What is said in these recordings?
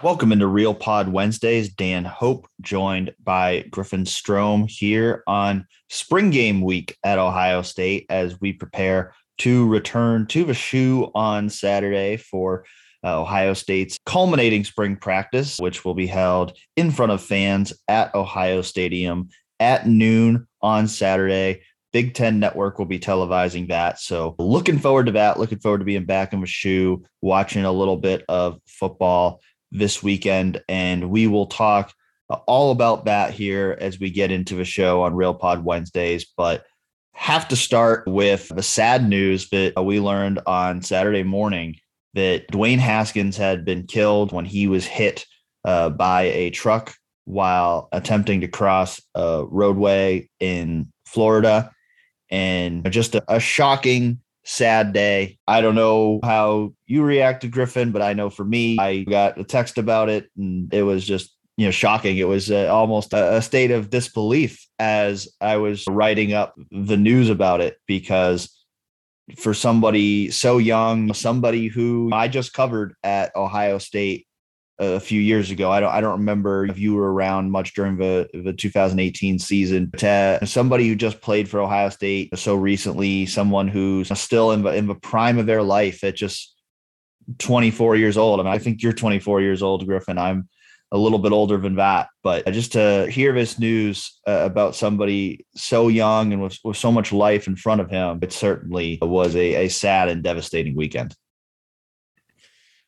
Welcome into Real Pod Wednesdays. Dan Hope joined by Griffin Strom here on spring game week at Ohio State as we prepare to return to the shoe on Saturday for uh, Ohio State's culminating spring practice, which will be held in front of fans at Ohio Stadium at noon on Saturday. Big Ten Network will be televising that. So, looking forward to that. Looking forward to being back in the shoe, watching a little bit of football this weekend. And we will talk all about that here as we get into the show on Real Pod Wednesdays. But have to start with the sad news that we learned on Saturday morning that Dwayne Haskins had been killed when he was hit uh, by a truck while attempting to cross a roadway in Florida. And just a, a shocking sad day. I don't know how you reacted, Griffin, but I know for me, I got a text about it and it was just, you know, shocking. It was uh, almost a, a state of disbelief as I was writing up the news about it because for somebody so young, somebody who I just covered at Ohio State a few years ago. I don't I don't remember if you were around much during the the 2018 season. To somebody who just played for Ohio State so recently, someone who's still in the in the prime of their life at just 24 years old. I mean, I think you're 24 years old, Griffin. I'm a little bit older than that, but just to hear this news uh, about somebody so young and with, with so much life in front of him, it certainly was a, a sad and devastating weekend.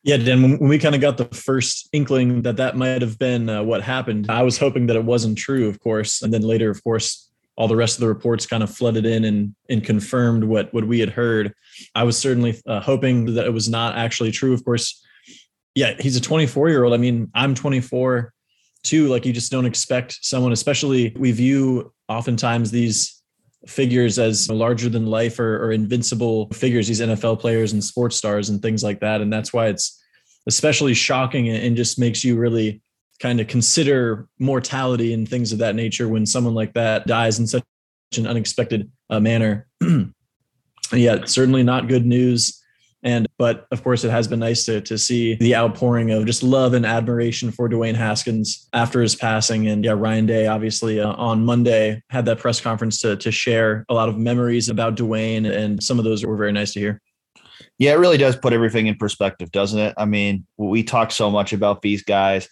Yeah, Dan, when we kind of got the first inkling that that might have been uh, what happened, I was hoping that it wasn't true, of course. And then later, of course, all the rest of the reports kind of flooded in and, and confirmed what, what we had heard. I was certainly uh, hoping that it was not actually true. Of course, yeah, he's a 24 year old. I mean, I'm 24 too. Like, you just don't expect someone, especially we view oftentimes these figures as larger than life or, or, invincible figures, these NFL players and sports stars and things like that. And that's why it's especially shocking and just makes you really kind of consider mortality and things of that nature when someone like that dies in such an unexpected uh, manner. yeah, certainly not good news. And but of course, it has been nice to to see the outpouring of just love and admiration for Dwayne Haskins after his passing. And yeah, Ryan Day obviously uh, on Monday had that press conference to to share a lot of memories about Dwayne, and some of those were very nice to hear. Yeah, it really does put everything in perspective, doesn't it? I mean, we talk so much about these guys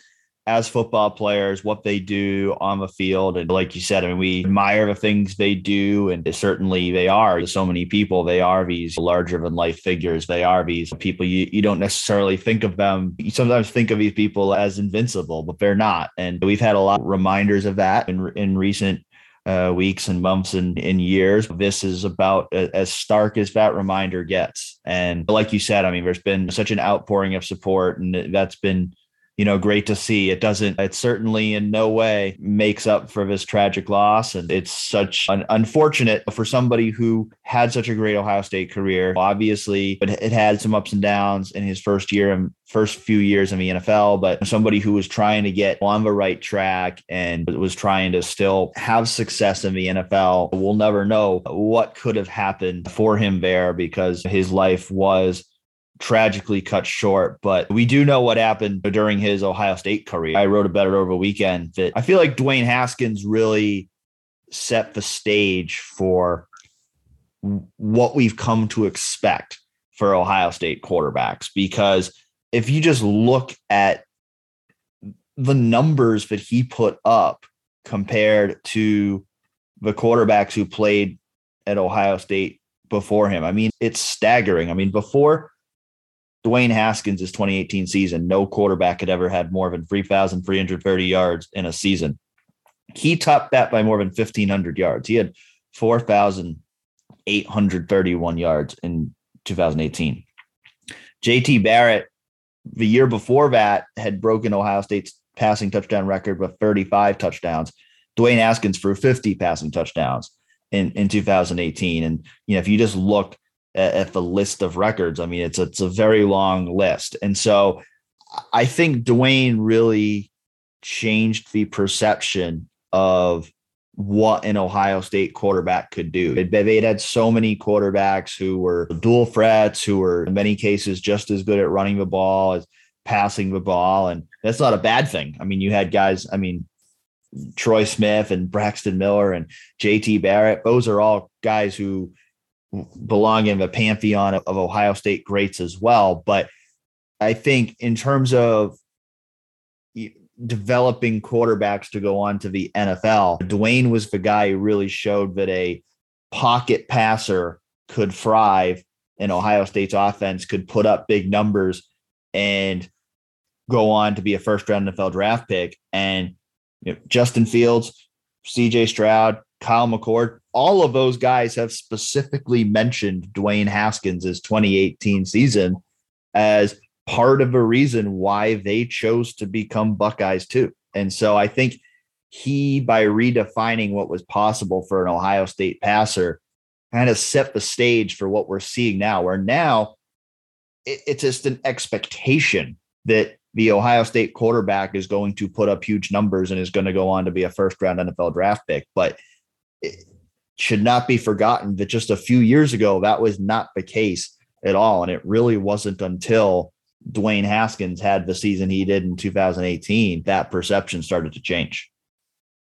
as football players, what they do on the field. And like you said, I mean, we admire the things they do, and certainly they are. So many people, they are these larger than life figures. They are these people you, you don't necessarily think of them. You sometimes think of these people as invincible, but they're not. And we've had a lot of reminders of that in, in recent uh, weeks and months and, and years. This is about as stark as that reminder gets. And like you said, I mean, there's been such an outpouring of support, and that's been you know, great to see. It doesn't, it certainly in no way makes up for this tragic loss. And it's such an unfortunate for somebody who had such a great Ohio State career. Obviously, but it had some ups and downs in his first year and first few years in the NFL, but somebody who was trying to get on the right track and was trying to still have success in the NFL. We'll never know what could have happened for him there because his life was tragically cut short. But we do know what happened during his Ohio State career. I wrote about it over the weekend that I feel like Dwayne Haskins really set the stage for what we've come to expect for Ohio State quarterbacks. Because if you just look at the numbers that he put up compared to the quarterbacks who played at Ohio State before him, I mean, it's staggering. I mean, before Dwayne Haskins' 2018 season, no quarterback had ever had more than 3,330 yards in a season. He topped that by more than 1,500 yards. He had 4,831 yards in 2018. JT Barrett, the year before that, had broken Ohio State's passing touchdown record with 35 touchdowns. Dwayne Haskins threw 50 passing touchdowns in, in 2018. And, you know, if you just look at, the list of records. I mean, it's it's a very long list, and so I think Dwayne really changed the perception of what an Ohio State quarterback could do. They'd had so many quarterbacks who were dual threats, who were in many cases just as good at running the ball as passing the ball, and that's not a bad thing. I mean, you had guys. I mean, Troy Smith and Braxton Miller and JT Barrett. Those are all guys who belong in the pantheon of, of Ohio State greats as well. But I think in terms of developing quarterbacks to go on to the NFL, Dwayne was the guy who really showed that a pocket passer could thrive and Ohio State's offense could put up big numbers and go on to be a first round NFL draft pick. And you know, Justin Fields, CJ Stroud, Kyle McCord, all of those guys have specifically mentioned Dwayne Haskins' 2018 season as part of a reason why they chose to become Buckeyes too. And so I think he, by redefining what was possible for an Ohio State passer, kind of set the stage for what we're seeing now, where now it's just an expectation that the Ohio State quarterback is going to put up huge numbers and is going to go on to be a first round NFL draft pick. But should not be forgotten that just a few years ago, that was not the case at all. And it really wasn't until Dwayne Haskins had the season he did in 2018 that perception started to change.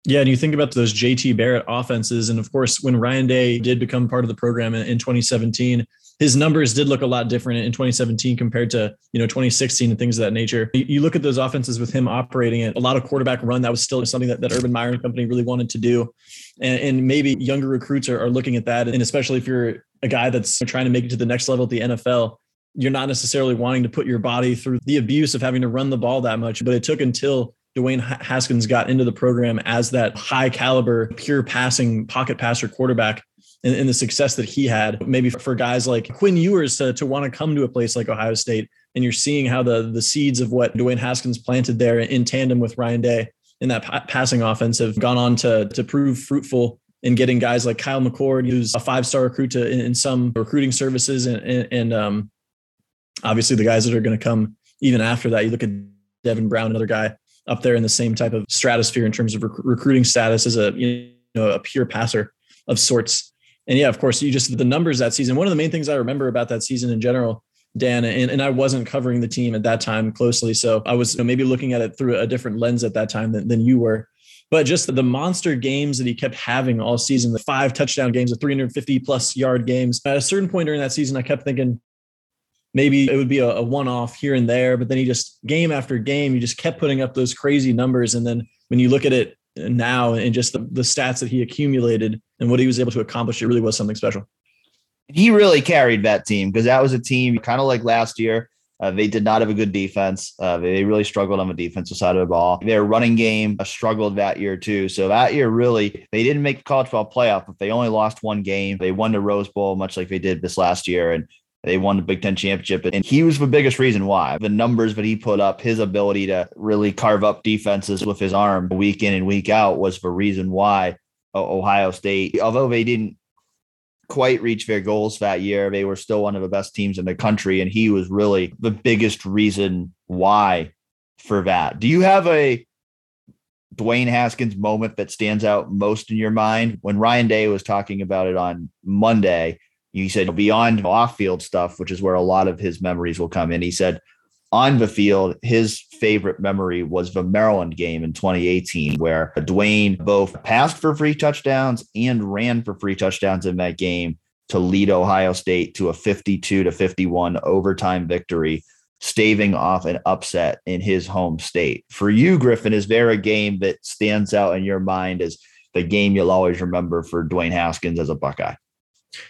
Yeah, and you think about those JT Barrett offenses, and of course, when Ryan Day did become part of the program in, 2017, his numbers did look a lot different in 2017 compared to you know 2016 and things of that nature. You, look at those offenses with him operating it, a lot of quarterback run. That was still something that, that Urban Meyer and company really wanted to do, and, and maybe younger recruits are, are looking at that, and especially if you're a guy that's trying to make it to the next level at the NFL you're not necessarily wanting to put your body through the abuse of having to run the ball that much. But it took until Dwayne Haskins got into the program as that high caliber, pure passing pocket passer quarterback and, and, the success that he had, maybe for guys like Quinn Ewers to, to want to come to a place like Ohio State. And you're seeing how the, the seeds of what Dwayne Haskins planted there in tandem with Ryan Day in that passing offense have gone on to, to prove fruitful in getting guys like Kyle McCord, who's a five star recruit to, in, in, some recruiting services, and, and, and um, obviously the guys that are going to come even after that. You look at Devin Brown, another guy up there in the same type of stratosphere in terms of rec- recruiting status as a you know a pure passer of sorts. And yeah, of course, you just the numbers that season. One of the main things I remember about that season in general, Dan, and, and I wasn't covering the team at that time closely, so I was you know, maybe looking at it through a different lens at that time than, than you were. But just the monster games that he kept having all season, the five touchdown games, the 350 plus yard games. At a certain point during that season, I kept thinking, maybe it would be a, a one off here and there, but then he just game after game, he just kept putting up those crazy numbers. And then when you look at it now and just the, the stats that he accumulated and what he was able to accomplish, it really was something special. He really carried that team because that was a team kind of like last year. Uh, they did not have a good defense. Uh, they really struggled on the defensive side of the ball. Their running game uh, struggled that year too. So that year, really, they didn't make the college football playoff, but they only lost one game. They won the Rose Bowl, much like they did this last year. And they won the Big Ten championship, and he was the biggest reason why. The numbers that he put up, his ability to really carve up defenses with his arm week in and week out was the reason why Ohio State, although they didn't quite reach their goals that year, they were still one of the best teams in the country. And he was really the biggest reason why for that. Do you have a Dwayne Haskins moment that stands out most in your mind? When Ryan Day was talking about it on Monday, he said beyond off field stuff, which is where a lot of his memories will come in. He said on the field, his favorite memory was the Maryland game in 2018, where Dwayne both passed for free touchdowns and ran for free touchdowns in that game to lead Ohio State to a 52 to 51 overtime victory, staving off an upset in his home state. For you, Griffin, is there a game that stands out in your mind as the game you'll always remember for Dwayne Haskins as a Buckeye?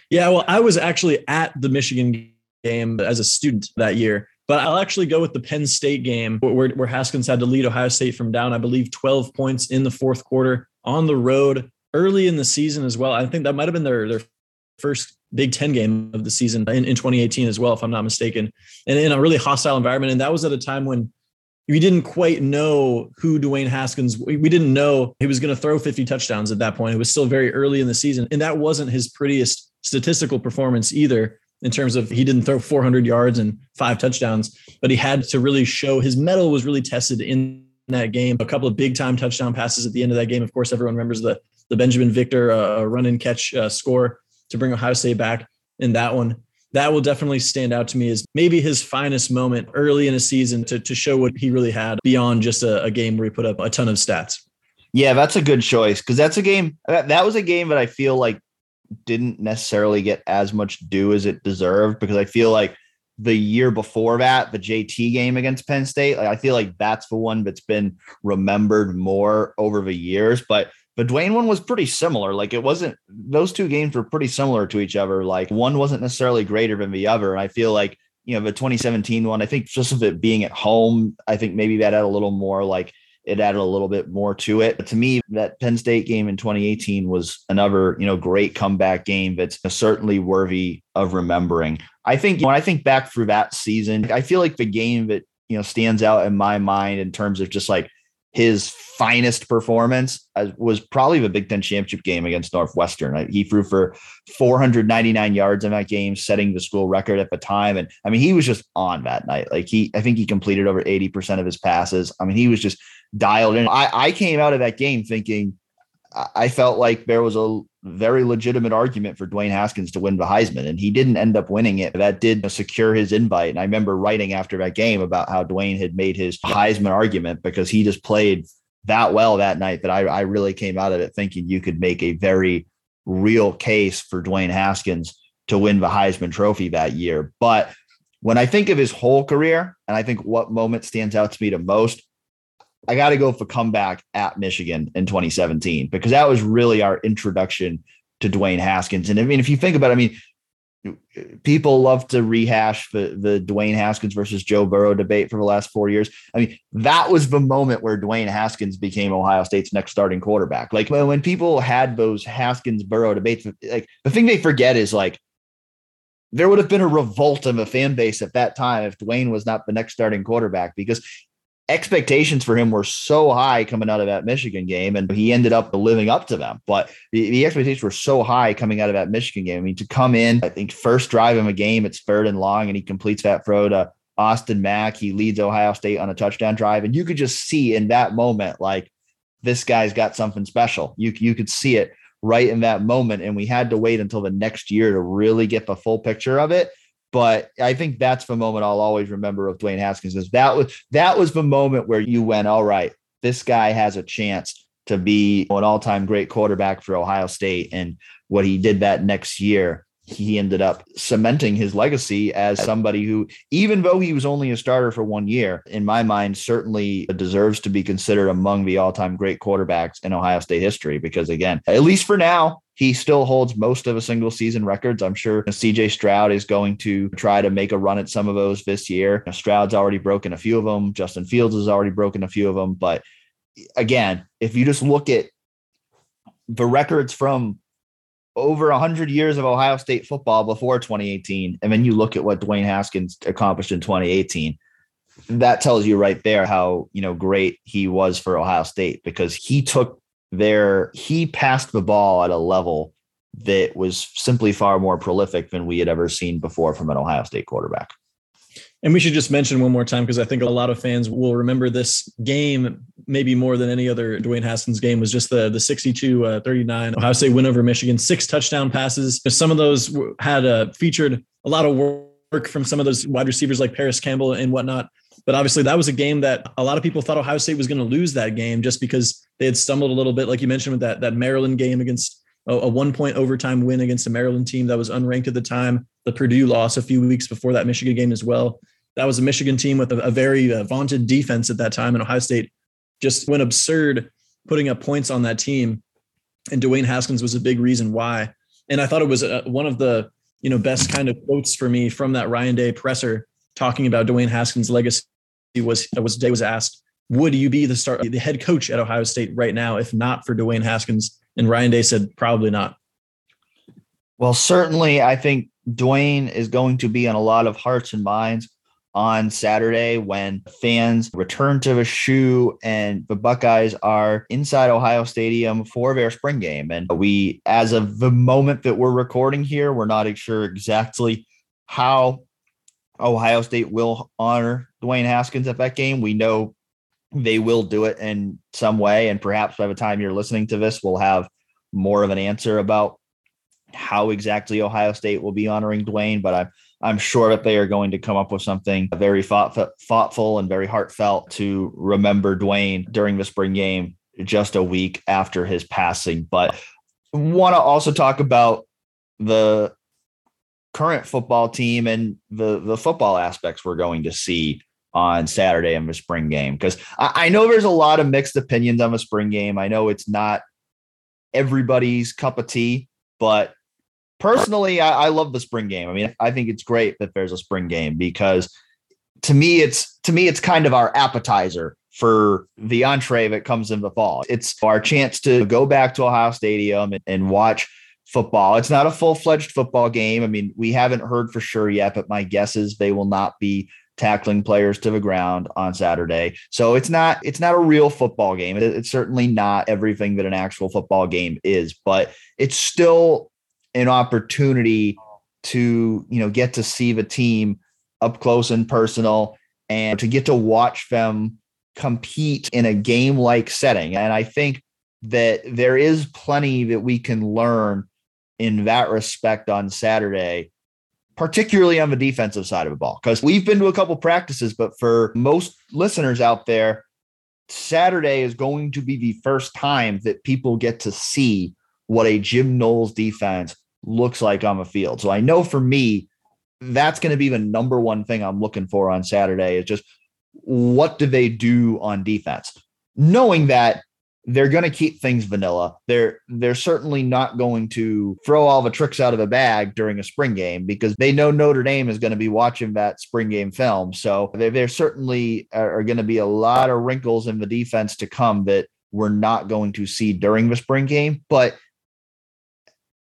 Yeah, well, I was actually at the Michigan game as a student that year, but I'll actually go with the Penn State game where, where Haskins had to lead Ohio State from down, I believe, 12 points in the fourth quarter on the road early in the season as well. I think that might have been their, their first Big Ten game of the season in, in 2018 as well, if I'm not mistaken, and in a really hostile environment. And that was at a time when we didn't quite know who Dwayne Haskins. We didn't know he was going to throw 50 touchdowns at that point. It was still very early in the season, and that wasn't his prettiest statistical performance either. In terms of he didn't throw 400 yards and five touchdowns, but he had to really show his mettle was really tested in that game. A couple of big time touchdown passes at the end of that game. Of course, everyone remembers the the Binjimen Victor uh, run and catch uh, score to bring Ohio State back in that one. that will definitely stand out to me as maybe his finest moment early in a season to, to show what he really had beyond just a, a game where he put up a ton of stats. Yeah, that's a good choice because that's a game that was a game that I feel like didn't necessarily get as much due as it deserved because I feel like the year before that, the JT game against Penn State, like I feel like that's the one that's been remembered more over the years. But the Dwayne one was pretty similar. Like it wasn't those two games were pretty similar to each other. Like one wasn't necessarily greater than the other. And I feel like, you know, the 2017 one, I think just of it being at home, I think maybe that had a little more like it added a little bit more to it. But to me, that Penn State game in 2018 was another, you know, great comeback game that's certainly worthy of remembering. I think when I think back through that season, I feel like the game that, you know, stands out in my mind in terms of just like his finest performance uh, was probably the Big Ten championship game against Northwestern. He threw for 499 yards in that game, setting the school record at the time. And I mean, he was just on that night. Like he, I think he completed over 80% of his passes. I mean, he was just dialed in. I, I came out of that game thinking I felt like there was a very legitimate argument for Dwayne Haskins to win the Heisman, and he didn't end up winning it. But that did secure his invite. And I remember writing after that game about how Dwayne had made his Heisman argument because he just played that well that night that I, I really came out of it thinking you could make a very real case for Dwayne Haskins to win the Heisman Trophy that year. But when I think of his whole career, and I think what moment stands out to me the most, I got to go for comeback at Michigan in 2017 because that was really our introduction to Dwayne Haskins. And I mean, if you think about it, I mean, people love to rehash the, the Dwayne Haskins versus Joe Burrow debate for the last four years. I mean, that was the moment where Dwayne Haskins became Ohio State's next starting quarterback. Like when people had those Haskins Burrow debates, like the thing they forget is like there would have been a revolt of a fan base at that time if Dwayne was not the next starting quarterback because expectations for him were so high coming out of that Michigan game, and he ended up living up to them. But the, the, expectations were so high coming out of that Michigan game. I mean, to come in, I think first drive of a game, it's third and long, and he completes that throw to Austin Mack. He leads Ohio State on a touchdown drive, and you could just see in that moment, like this guy's got something special. You you could see it right in that moment, and we had to wait until the next year to really get the full picture of it. But I think that's the moment I'll always remember of Dwayne Haskins is that was that was the moment where you went, all right, this guy has a chance to be an all-time great quarterback for Ohio State. And what he did that next year he ended up cementing his legacy as somebody who, even though he was only a starter for one year, in my mind, certainly deserves to be considered among the all time great quarterbacks in Ohio State history. Because again, at least for now, he still holds most of a single season records. I'm sure CJ Stroud is going to try to make a run at some of those this year. Stroud's already broken a few of them. Justin Fields has already broken a few of them. But again, if you just look at the records from over 100 years of Ohio State football before 2018. And then you look at what Dwayne Haskins accomplished in 2018. That tells you right there how, you know, great he was for Ohio State because he took their he passed the ball at a level that was simply far more prolific than we had ever seen before from an Ohio State quarterback. And we should just mention one more time because I think a lot of fans will remember this game maybe more than any other Dwayne Haskins game was just the the 62 uh, 39 Ohio State win over Michigan, six touchdown passes. Some of those had uh, featured a lot of work from some of those wide receivers like Parris Campbell and whatnot. But obviously, that was a game that a lot of people thought Ohio State was going to lose that game just because they had stumbled a little bit, like you mentioned with that that Maryland game against a, a one point overtime win against a Maryland team that was unranked at the time. The Purdue loss a few weeks before that Michigan game as well. That was a Michigan team with a, a very uh, vaunted defense at that time, and Ohio State just went absurd putting up points on that team. And Dwayne Haskins was a big reason why. And I thought it was a, uh, one of the you know best kind of quotes for me from that Ryan Day presser talking about Dwayne Haskins' legacy. Was was Day was asked, would you be the start the head coach at Ohio State right now if not for Dwayne Haskins? And Ryan Day said probably not. Well, certainly, I think Dwayne is going to be on a lot of hearts and minds on Saturday when fans return to the shoe and the Buckeyes are inside Ohio Stadium for their spring game. And we, as of the moment that we're recording here, we're not sure exactly how Ohio State will honor Dwayne Haskins at that game. We know they will do it in some way. And perhaps by the time you're listening to this, we'll have more of an answer about how exactly Ohio State will be honoring Dwayne, but I'm I'm sure that they are going to come up with something very thought, thoughtful and very heartfelt to remember Dwayne during the spring game just a week after his passing. But want to also talk about the current football team and the the football aspects we're going to see on Saturday in the spring game because I, I, know there's a lot of mixed opinions on the spring game. I know it's not everybody's cup of tea, but personally, I, I love the spring game. I mean, I think it's great that there's a spring game because to me, it's to me, it's kind of our appetizer for the entree that comes in the fall. It's our chance to go back to Ohio Stadium and, and watch football. It's not a full fledged football game. I mean, we haven't heard for sure yet, but my guess is they will not be tackling players to the ground on Saturday. So it's not it's not a real football game. It, it's certainly not everything that an actual football game is, but it's still an opportunity to, you know, get to see the team up close and personal and to get to watch them compete in a game like setting. And I think that there is plenty that we can learn in that respect on Saturday particularly on the defensive side of the ball. Because we've been to a couple practices, but for most listeners out there, Saturday is going to be the first time that people get to see what a Jim Knowles defense looks like on the field. So I know for me, that's going to be the number one thing I'm looking for on Saturday is just what do they do on defense? Knowing that they're going to keep things vanilla. They're they're certainly not going to throw all the tricks out of the bag during a spring game because they know Notre Dame is going to be watching that spring game film. So there, there certainly are, are going to be a lot of wrinkles in the defense to come that we're not going to see during the spring game. But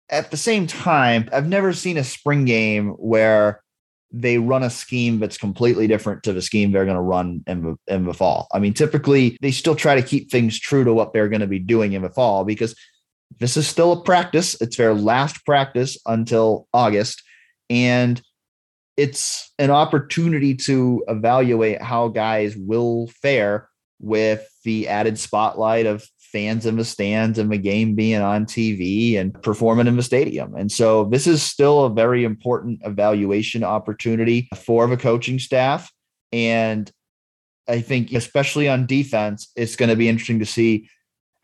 at the same time, I've never seen a spring game where they run a scheme that's completely different to the scheme they're going to run in the, in the fall. I mean, typically they still try to keep things true to what they're going to be doing in the fall because this is still a practice. It's their last practice until August. And it's an opportunity to evaluate how guys will fare with the added spotlight of fans in the stands and the game being on TV and performing in the stadium. And so this is still a very important evaluation opportunity for the coaching staff. And I think, especially on defense, it's going to be interesting to see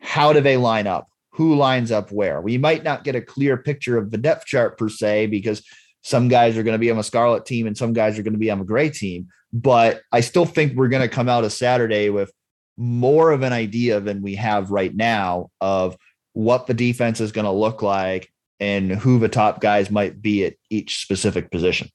how do they line up? Who lines up where? We might not get a clear picture of the depth chart per se, because some guys are going to be on a scarlet team and some guys are going to be on a gray team. But I still think we're going to come out of Saturday with more of an idea than we have right now of what the defense is going to look like and who the top guys might be at each specific position.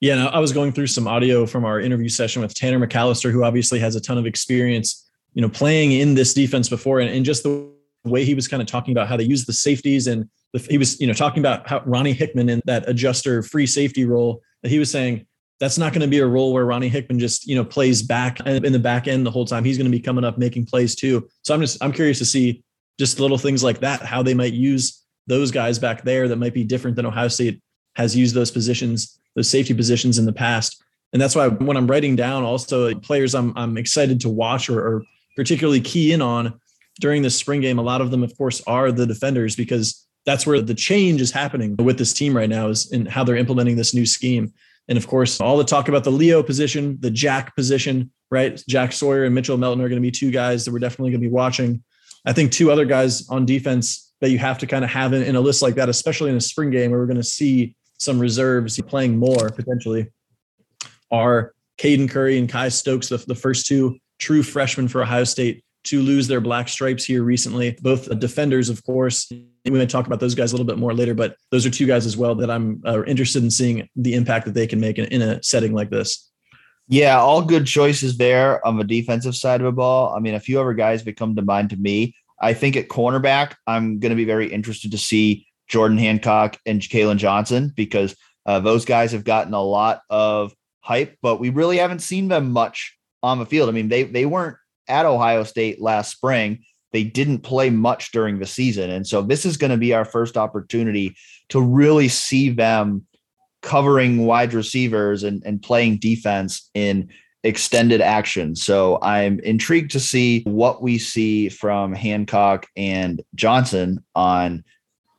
Yeah, no, I was going through some audio from our interview session with Tanner McCalister, who obviously has a ton of experience, you know, playing in this defense before, and, and just the way he was kind of talking about how they use the safeties, and the, he was, you know, talking about how Ronnie Hickman in that adjuster free safety role that he was saying that's not going to be a role where Ronnie Hickman just you know plays back in the back end the whole time. He's going to be coming up making plays too. So I'm just I'm curious to see just little things like that, how they might use those guys back there that might be different than Ohio State has used those positions, those safety positions in the past. And that's why when I'm writing down also players I'm I'm excited to watch or, or particularly key in on during this spring game. A lot of them, of course, are the defenders because that's where the change is happening with this team right now is in how they're implementing this new scheme. And of course, all the talk about the Leo position, the Jack position, right? Jack Sawyer and Mitchell Melton are going to be two guys that we're definitely going to be watching. I think two other guys on defense that you have to kind of have in, in a list like that, especially in a spring game where we're going to see some reserves playing more potentially, are Caden Curry and Kye Stokes, the, the first two true freshmen for Ohio State to lose their black stripes here recently. Both defenders, of course. We may talk about those guys a little bit more later, but those are two guys as well that I'm uh, interested in seeing the impact that they can make in, in a setting like this. Yeah, all good choices there on the defensive side of the ball. I mean, a few other guys that come to mind to me. I think at cornerback, I'm going to be very interested to see Jordan Hancock and Kalen Johnson because uh, those guys have gotten a lot of hype, but we really haven't seen them much on the field. I mean, they they weren't at Ohio State last spring. They didn't play much during the season. And so this is going to be our first opportunity to really see them covering wide receivers and, and playing defense in extended action. So I'm intrigued to see what we see from Hancock and Johnson on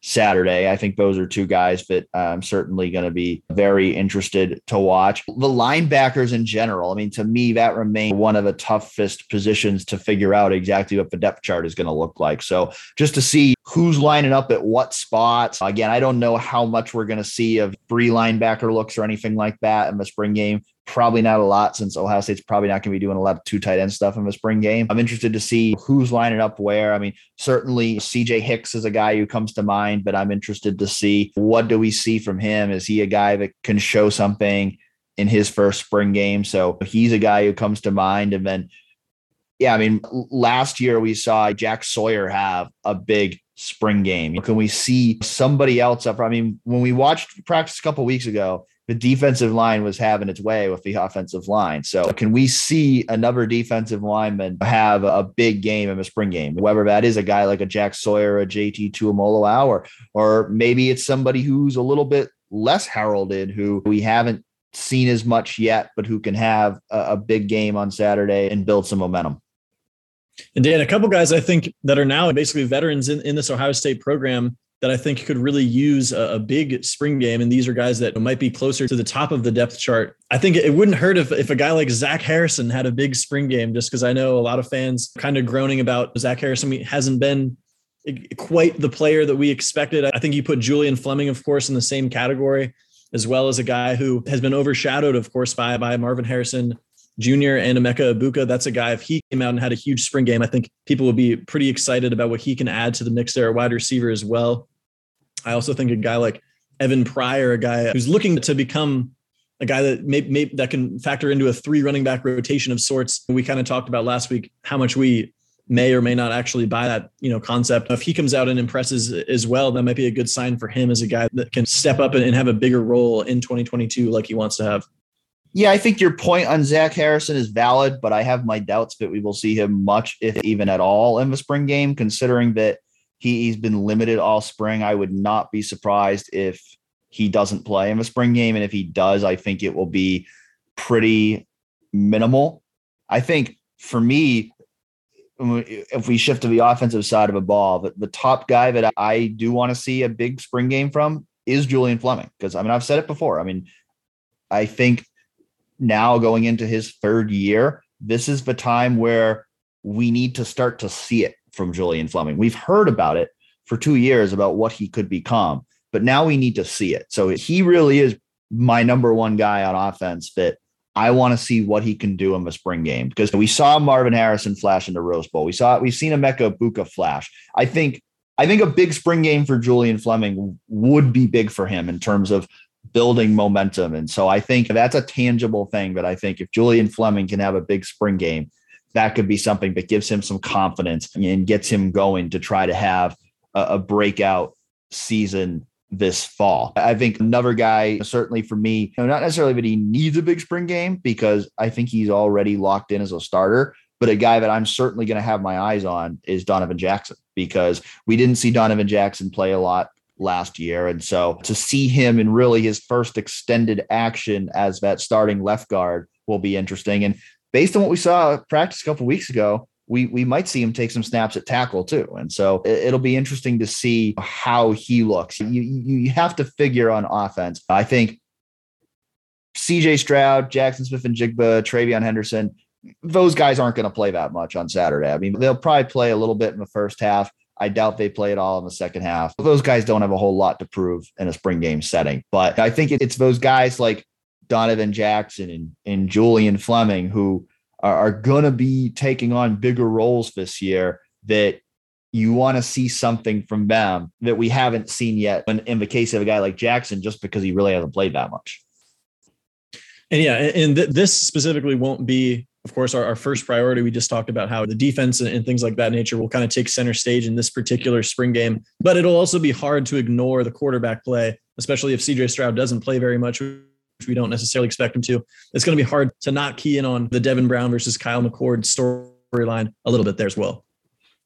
Saturday. I think those are two guys that I'm certainly going to be very interested to watch. The linebackers in general, I mean, to me, that remains one of the toughest positions to figure out exactly what the depth chart is going to look like. So just to see who's lining up at what spots. Again, I don't know how much we're going to see of free linebacker looks or anything like that in the spring game. Probably not a lot since Ohio State's probably not going to be doing a lot of two tight end stuff in the spring game. I'm interested to see who's lining up where. I mean, certainly CJ Hicks is a guy who comes to mind, but I'm interested to see what do we see from him? Is he a guy that can show something in his first spring game? So he's a guy who comes to mind. And then, yeah, I mean, last year we saw Jack Sawyer have a big spring game. Can we see somebody else up? I mean, when we watched practice a couple weeks ago, the defensive line was having its way with the offensive line. So, can we see another defensive lineman have a big game in the spring game? Whether that is a guy like a Jack Sawyer, a JT Tuimoloau, or or maybe it's somebody who's a little bit less heralded, who we haven't seen as much yet, but who can have a, a big game on Saturday and build some momentum. And Dan, a couple guys I think that are now basically veterans in, in this Ohio State program that I think could really use a, a, big spring game. And these are guys that might be closer to the top of the depth chart. I think it wouldn't hurt if, if a guy like Zach Harrison had a big spring game, just because I know a lot of fans kind of groaning about Zach Harrison hasn't been quite the player that we expected. I think you put Julian Fleming, of course, in the same category, as well as a guy who has been overshadowed, of course, by, by Marvin Harrison Jr. and Emeka Egbuka. That's a guy, if he came out and had a huge spring game, I think people would be pretty excited about what he can add to the mix there, a wide receiver as well. I also think a guy like Evan Pryor, a guy who's looking to become a guy that may, may that can factor into a three running back rotation of sorts. We kind of talked about last week how much we may or may not actually buy that you know concept. If he comes out and impresses as well, that might be a good sign for him as a guy that can step up and have a bigger role in 2022 like he wants to have. Yeah, I think your point on Zach Harrison is valid, but I have my doubts that we will see him much, if even at all, in the spring game, considering that he, he's been limited all spring. I would not be surprised if he doesn't play in the spring game. And if he does, I think it will be pretty minimal. I think for me, if we shift to the offensive side of a ball, the, the top guy that I do want to see a big spring game from is Julian Fleming. Because I mean, I've said it before. I mean, I think now going into his third year, this is the time where we need to start to see it from Julian Fleming. We've heard about it for two years about what he could become, but now we need to see it. So he really is my number one guy on offense that I want to see what he can do in the spring game because we saw Marvin Harrison flash in the Rose Bowl. We saw we've seen Emeka Egbuka flash. I think I think a big spring game for Julian Fleming would be big for him in terms of building momentum. And so I think that's a tangible thing that I think if Julian Fleming can have a big spring game, that could be something that gives him some confidence and gets him going to try to have a, a breakout season this fall. I think another guy, certainly for me, you know, not necessarily that he needs a big spring game because I think he's already locked in as a starter, but a guy that I'm certainly going to have my eyes on is Donovan Jackson because we didn't see Donovan Jackson play a lot last year. And so to see him in really his first extended action as that starting left guard will be interesting. And based on what we saw practice a couple weeks ago, we we might see him take some snaps at tackle too. And so it, will be interesting to see how he looks. You you have to figure on offense. I think CJ Stroud, Jaxon Smith-Njigba, TreVeyon Henderson, those guys aren't going to play that much on Saturday. I mean, they'll probably play a little bit in the first half. I doubt they play it all in the second half. Those guys don't have a whole lot to prove in a spring game setting. But I think it's those guys like Donovan Jackson and, and Julian Fleming who are, are going to be taking on bigger roles this year that you want to see something from them that we haven't seen yet. In, in the case of a guy like Jackson, just because he really hasn't played that much. And yeah, and th- this specifically won't be of course, our, our first priority, we just talked about how the defense and, and things like that nature will kind of take center stage in this particular spring game. But it'll also be hard to ignore the quarterback play, especially if CJ Stroud doesn't play very much, which we don't necessarily expect him to. It's going to be hard to not key in on the Devin Brown versus Kyle McCord storyline a little bit there as well.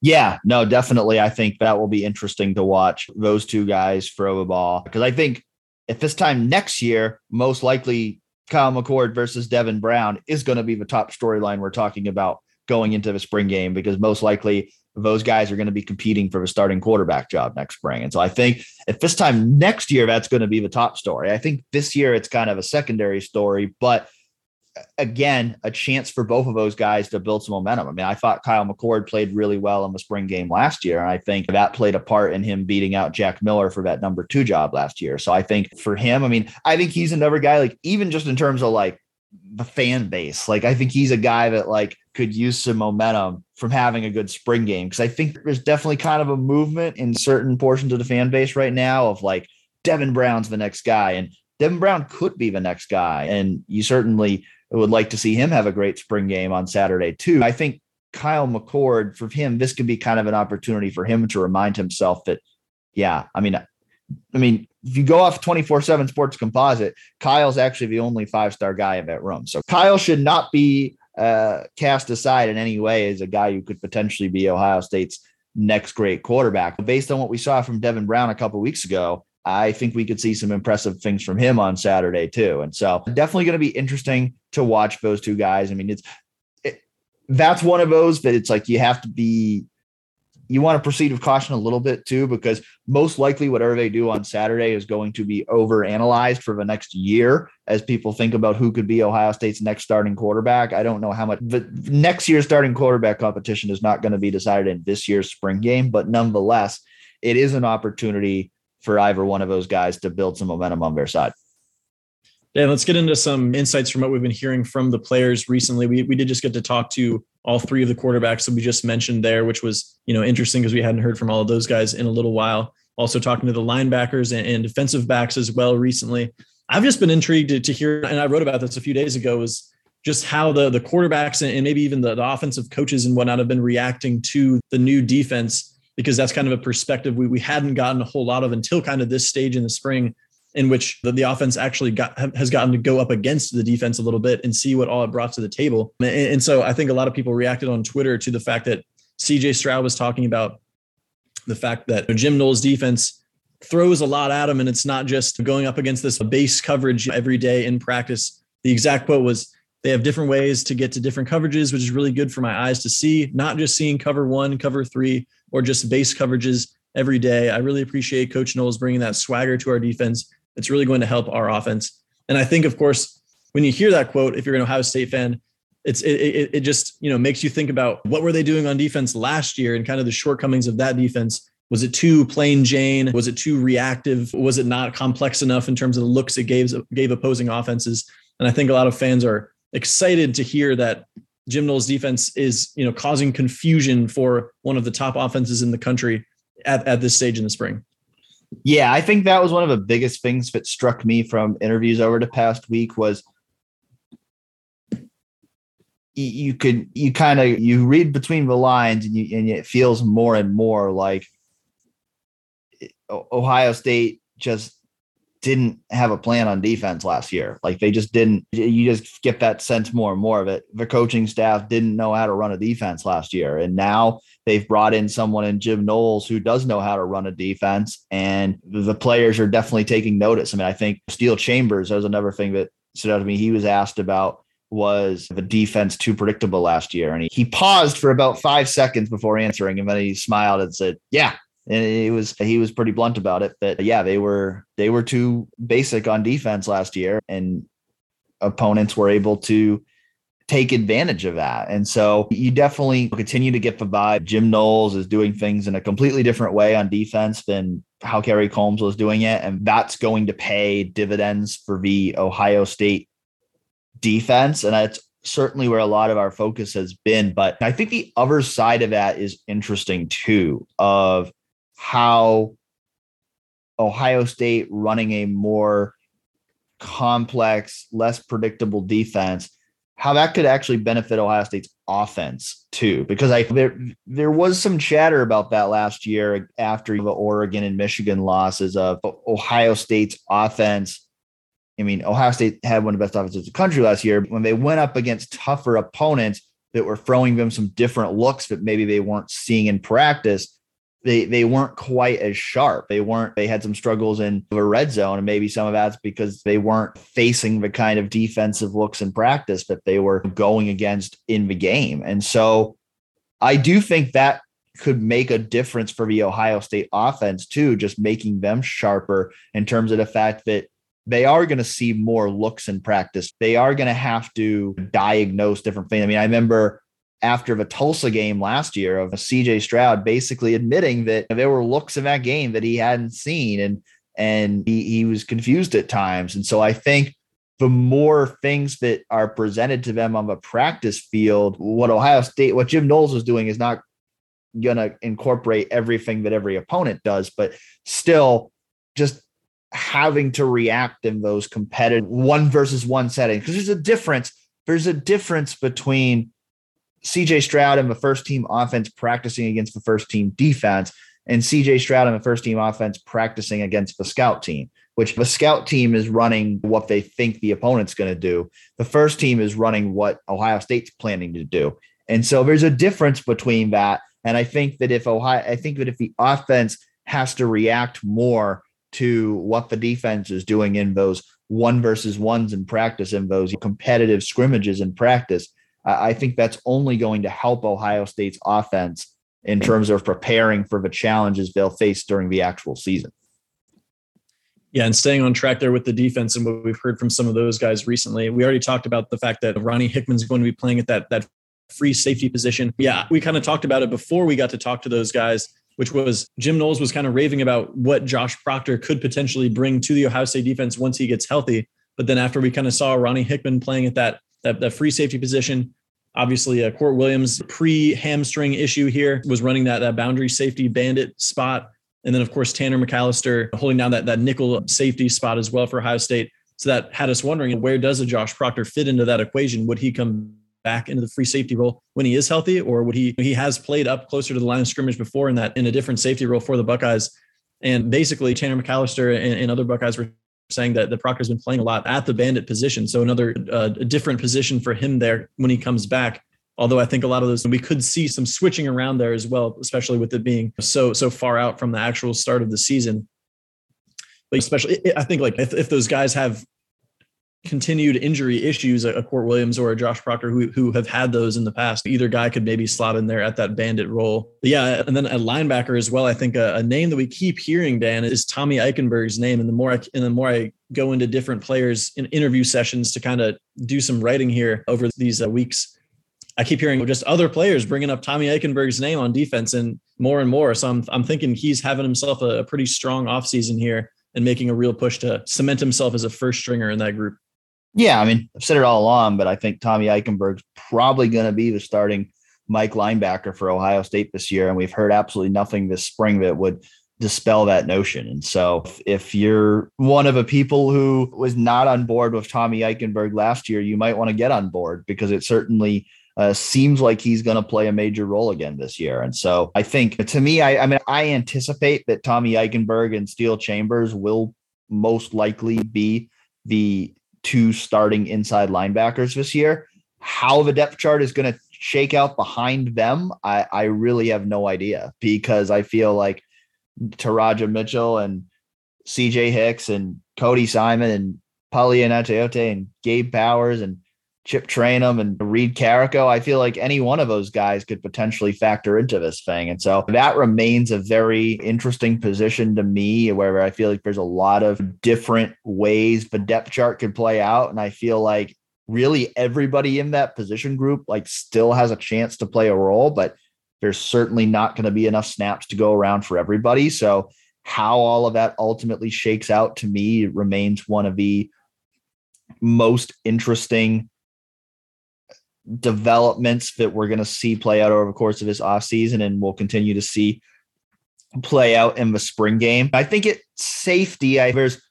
Yeah, no, definitely. I think that will be interesting to watch those two guys throw a ball because I think if this time next year, most likely Kyle McCord versus Devin Brown is going to be the top storyline we're talking about going into the spring game because most likely those guys are going to be competing for the starting quarterback job next spring. And so I think if this time next year, that's going to be the top story. I think this year it's kind of a secondary story, but again, a chance for both of those guys to build some momentum. I mean, I thought Kyle McCord played really well in the spring game last year. And I think that played a part in him beating out Jack Miller for that number two job last year. So I think for him, I mean, I think he's another guy, like, even just in terms of like the fan base, like, I think he's a guy that like could use some momentum from having a good spring game. Cause I think there's definitely kind of a movement in certain portions of the fan base right now of like, Devin Brown's the next guy. And Devin Brown could be the next guy. And you certainly would like to see him have a great spring game on Saturday too. I think Kyle McCord, for him, this could be kind of an opportunity for him to remind himself that, yeah, I mean, I mean, if you go off 24 7 sports composite, Kyle's actually the only five star guy in that room. So Kyle should not be uh, cast aside in any way as a guy who could potentially be Ohio State's next great quarterback. Based on what we saw from Devin Brown a couple weeks ago, I think we could see some impressive things from him on Saturday too. And so definitely going to be interesting to watch those two guys. I mean, it's it, that's one of those that it's like you have to be you want to proceed with caution a little bit too, because most likely whatever they do on Saturday is going to be over analyzed for the next year as people think about who could be Ohio State's next starting quarterback. I don't know how much the next year's starting quarterback competition is not going to be decided in this year's spring game, but nonetheless, it is an opportunity for either one of those guys to build some momentum on their side. Yeah, let's get into some insights from what we've been hearing from the players recently. We, we did just get to talk to all three of the quarterbacks that we just mentioned there, which was you know interesting because we hadn't heard from all of those guys in a little while. Also talking to the linebackers and, and defensive backs as well recently. I've just been intrigued to, to, hear, and I wrote about this a few days ago, was just how the the quarterbacks and, and maybe even the, the offensive coaches and whatnot have been reacting to the new defense because that's kind of a perspective we, we hadn't gotten a whole lot of until kind of this stage in the spring in which the, the offense actually got has gotten to go up against the defense a little bit and see what all it brought to the table. And, and so I think a lot of people reacted on Twitter to the fact that CJ Stroud was talking about the fact that Jim Knowles' defense throws a lot at him, and it's not just going up against this base coverage every day in practice. The exact quote was, they have different ways to get to different coverages, which is really good for my eyes to see, not just seeing cover one, cover three, or just base coverages every day. I really appreciate Coach Knowles bringing that swagger to our defense. It's really going to help our offense. And I think, of course, when you hear that quote, if you're an Ohio State fan, it's it, it, it just you know makes you think about what were they doing on defense last year and kind of the shortcomings of that defense. Was it too plain Jane? Was it too reactive? Was it not complex enough in terms of the looks it gave gave opposing offenses? And I think a lot of fans are excited to hear that Jim Knowles' defense is, you know, causing confusion for one of the top offenses in the country at, at this stage in the spring. Yeah, I think that was one of the biggest things that struck me from interviews over the past week was you could you kind of you read between the lines and you and it feels more and more like Ohio State just didn't have a plan on defense last year. Like they just didn't, you just get that sense more and more of it. The coaching staff didn't know how to run a defense last year. And now they've brought in someone in Jim Knowles who does know how to run a defense. And the players are definitely taking notice. I mean, I think Steele Chambers, that was another thing that stood out to me. He was asked about was the defense too predictable last year? And he, he paused for about five seconds before answering. And then he smiled and said, Yeah, and he was he was pretty blunt about it that yeah they were they were too basic on defense last year and opponents were able to take advantage of that. And so you definitely continue to get the vibe. Jim knowles is doing things in a completely different way on defense than how Kerry Coombs was doing it. And that's going to pay dividends for the ohio state defense. And that's certainly where a lot of our focus has been. But i think the other side of that is interesting too of how Ohio State running a more complex, less predictable defense, how that could actually benefit Ohio State's offense too. Because I there there was some chatter about that last year after the Oregon and Michigan losses of Ohio State's offense. I mean, Ohio State had one of the best offenses in the country last year. When they went up against tougher opponents that were throwing them some different looks that maybe they weren't seeing in practice, they they weren't quite as sharp. They weren't. They had some struggles in the red zone, and maybe some of that's because they weren't facing the kind of defensive looks in practice that they were going against in the game. And so, I do think that could make a difference for the Ohio State offense too, just making them sharper in terms of the fact that they are going to see more looks in practice. They are going to have to diagnose different things. I mean, I remember after the Tulsa game last year of CJ Stroud basically admitting that there were looks in that game that he hadn't seen and and he, he was confused at times. And so I think the more things that are presented to them on the practice field, what Ohio State, what Jim Knowles is doing is not going to incorporate everything that every opponent does, but still just having to react in those competitive one versus one settings. Because there's a difference. There's a difference between CJ Stroud and the first team offense practicing against the first team defense and CJ Stroud and the first team offense practicing against the scout team, which the scout team is running what they think the opponent's going to do. The first team is running what Ohio State's planning to do. And so there's a difference between that. And I think that if Ohio, I think that if the offense has to react more to what the defense is doing in those one versus ones in practice, in those competitive scrimmages in practice, I think that's only going to help Ohio State's offense in terms of preparing for the challenges they'll face during the actual season. Yeah, and staying on track there with the defense and what we've heard from some of those guys recently. We already talked about the fact that Ronnie Hickman's going to be playing at that that free safety position. Yeah, we kind of talked about it before we got to talk to those guys, which was Jim Knowles was kind of raving about what Josh Proctor could potentially bring to the Ohio State defense once he gets healthy. But then after we kind of saw Ronnie Hickman playing at that that, free safety position, Obviously, uh, Kourt Williams pre hamstring issue here was running that that boundary safety bandit spot, and then of course Tanner McCalister holding down that that nickel safety spot as well for Ohio State. So that had us wondering where does a Josh Proctor fit into that equation? Would he come back into the free safety role when he is healthy, or would he he has played up closer to the line of scrimmage before in that in a different safety role for the Buckeyes? And basically, Tanner McCalister and, and other Buckeyes were saying that the Proctor's been playing a lot at the bandit position. So another uh, different position for him there when he comes back. Although I think a lot of those we could see some switching around there as well, especially with it being so so far out from the actual start of the season. But especially, I think like if, if those guys have continued injury issues, a, Kourt Williams or a Josh Proctor who, who have had those in the past. Either guy could maybe slot in there at that bandit role. But yeah, and then a linebacker as well. I think a, a, name that we keep hearing, Dan, is Tommy Eichenberg's name. And the more I, and the more I go into different players in interview sessions to kind of do some writing here over these uh, weeks. I keep hearing just other players bringing up Tommy Eichenberg's name on defense and more and more. So I'm, I'm thinking he's having himself a, a pretty strong offseason here and making a real push to cement himself as a first stringer in that group. Yeah, I mean, I've said it all along, but I think Tommy Eichenberg's probably going to be the starting Mike linebacker for Ohio State this year. And we've heard absolutely nothing this spring that would dispel that notion. And so if you're one of the people who was not on board with Tommy Eichenberg last year, you might want to get on board because it certainly uh, seems like he's going to play a major role again this year. And so I think to me, I, I mean, I anticipate that Tommy Eichenberg and Steele Chambers will most likely be the two starting inside linebackers this year. How the depth chart is going to shake out behind them, I, I really have no idea because I feel like Teradja Mitchell and CJ Hicks and Cody Simon and Palaie Gaoteote and Gabe Powers and Chip Trayanum and Reid Carrico. I feel like any one of those guys could potentially factor into this thing. And so that remains a very interesting position to me where I feel like there's a lot of different ways the depth chart could play out. And I feel like really everybody in that position group like still has a chance to play a role, but there's certainly not going to be enough snaps to go around for everybody. So how all of that ultimately shakes out to me remains one of the most interesting developments that we're going to see play out over the course of this offseason and we'll continue to see play out in the spring game. I think it safety, I, there's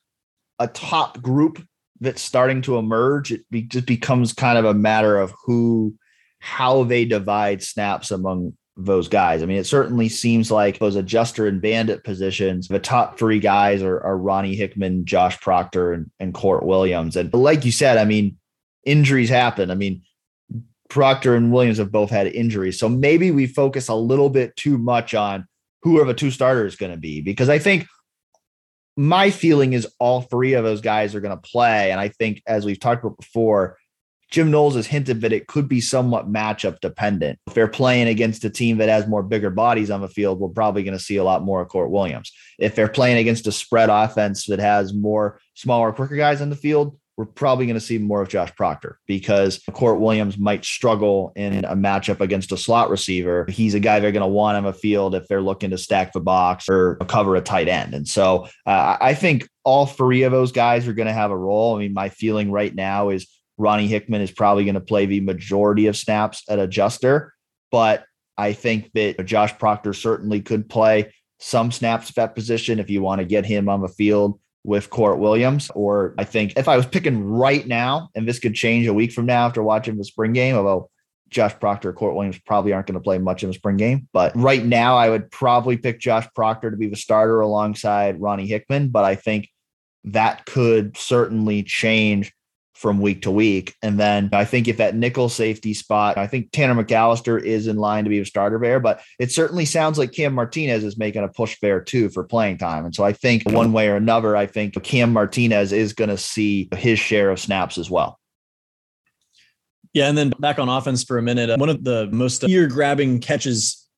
a top group that's starting to emerge. It be, just becomes kind of a matter of who, how they divide snaps among those guys. I mean, it certainly seems like those adjuster and bandit positions, the top three guys are, are Ronnie Hickman, Josh Proctor, and, and Kourt Williams. And like you said, I mean, injuries happen. I mean, Proctor and Williams have both had injuries. So maybe we focus a little bit too much on who are the two starters going to be because I think my feeling is all three of those guys are going to play. And I think, as we've talked about before, Jim Knowles has hinted that it could be somewhat matchup dependent. If they're playing against a team that has more bigger bodies on the field, we're probably going to see a lot more of Kourt Williams. If they're playing against a spread offense that has more smaller, quicker guys on the field, we're probably going to see more of Josh Proctor because Kourt Williams might struggle in a matchup against a slot receiver. He's a guy they're going to want on the field if they're looking to stack the box or cover a tight end. And so uh, I think all three of those guys are going to have a role. I mean, my feeling right now is Ronnie Hickman is probably going to play the majority of snaps at adjuster, but I think that Josh Proctor certainly could play some snaps at that position if you want to get him on the field with Kourt Williams. Or I think if I was picking right now, and this could change a week from now after watching the spring game, although Josh Proctor Kourt Williams probably aren't going to play much in the spring game. But right now, I would probably pick Josh Proctor to be the starter alongside Ronnie Hickman. But I think that could certainly change from week to week. And then I think if that nickel safety spot, I think Tanner McCalister is in line to be a starter there, but it certainly sounds like Cam Martinez is making a push there too for playing time. And so I think one way or another, I think Cam Martinez is going to see his share of snaps as well. Yeah. And then back on offense for a minute, uh, one of the most ear grabbing catches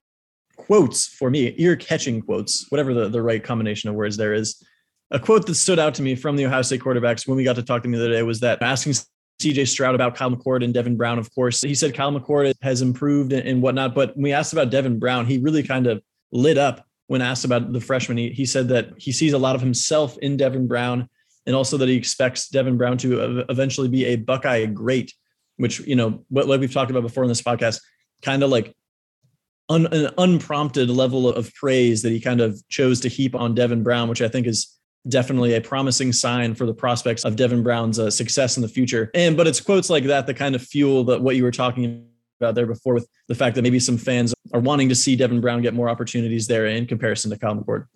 quotes for me, ear catching quotes, whatever the, the right combination of words there is, a quote that stood out to me from the Ohio State quarterbacks when we got to talk to them the other day was that asking CJ Stroud about Kyle McCord and Devin Brown, of course, he said Kyle McCord has improved and whatnot. But when we asked about Devin Brown, he really kind of lit up when asked about the freshman. He, he said that he sees a lot of himself in Devin Brown and also that he expects Devin Brown to eventually be a Buckeye great, which, you know, what like we've talked about before in this podcast, kind of like an unprompted level of praise that he kind of chose to heap on Devin Brown, which I think is definitely a promising sign for the prospects of Devin Brown's uh, success in the future. And but it's quotes like that that kind of fuel that what you were talking about there before with the fact that maybe some fans are wanting to see Devin Brown get more opportunities there in comparison to Kyle McCord.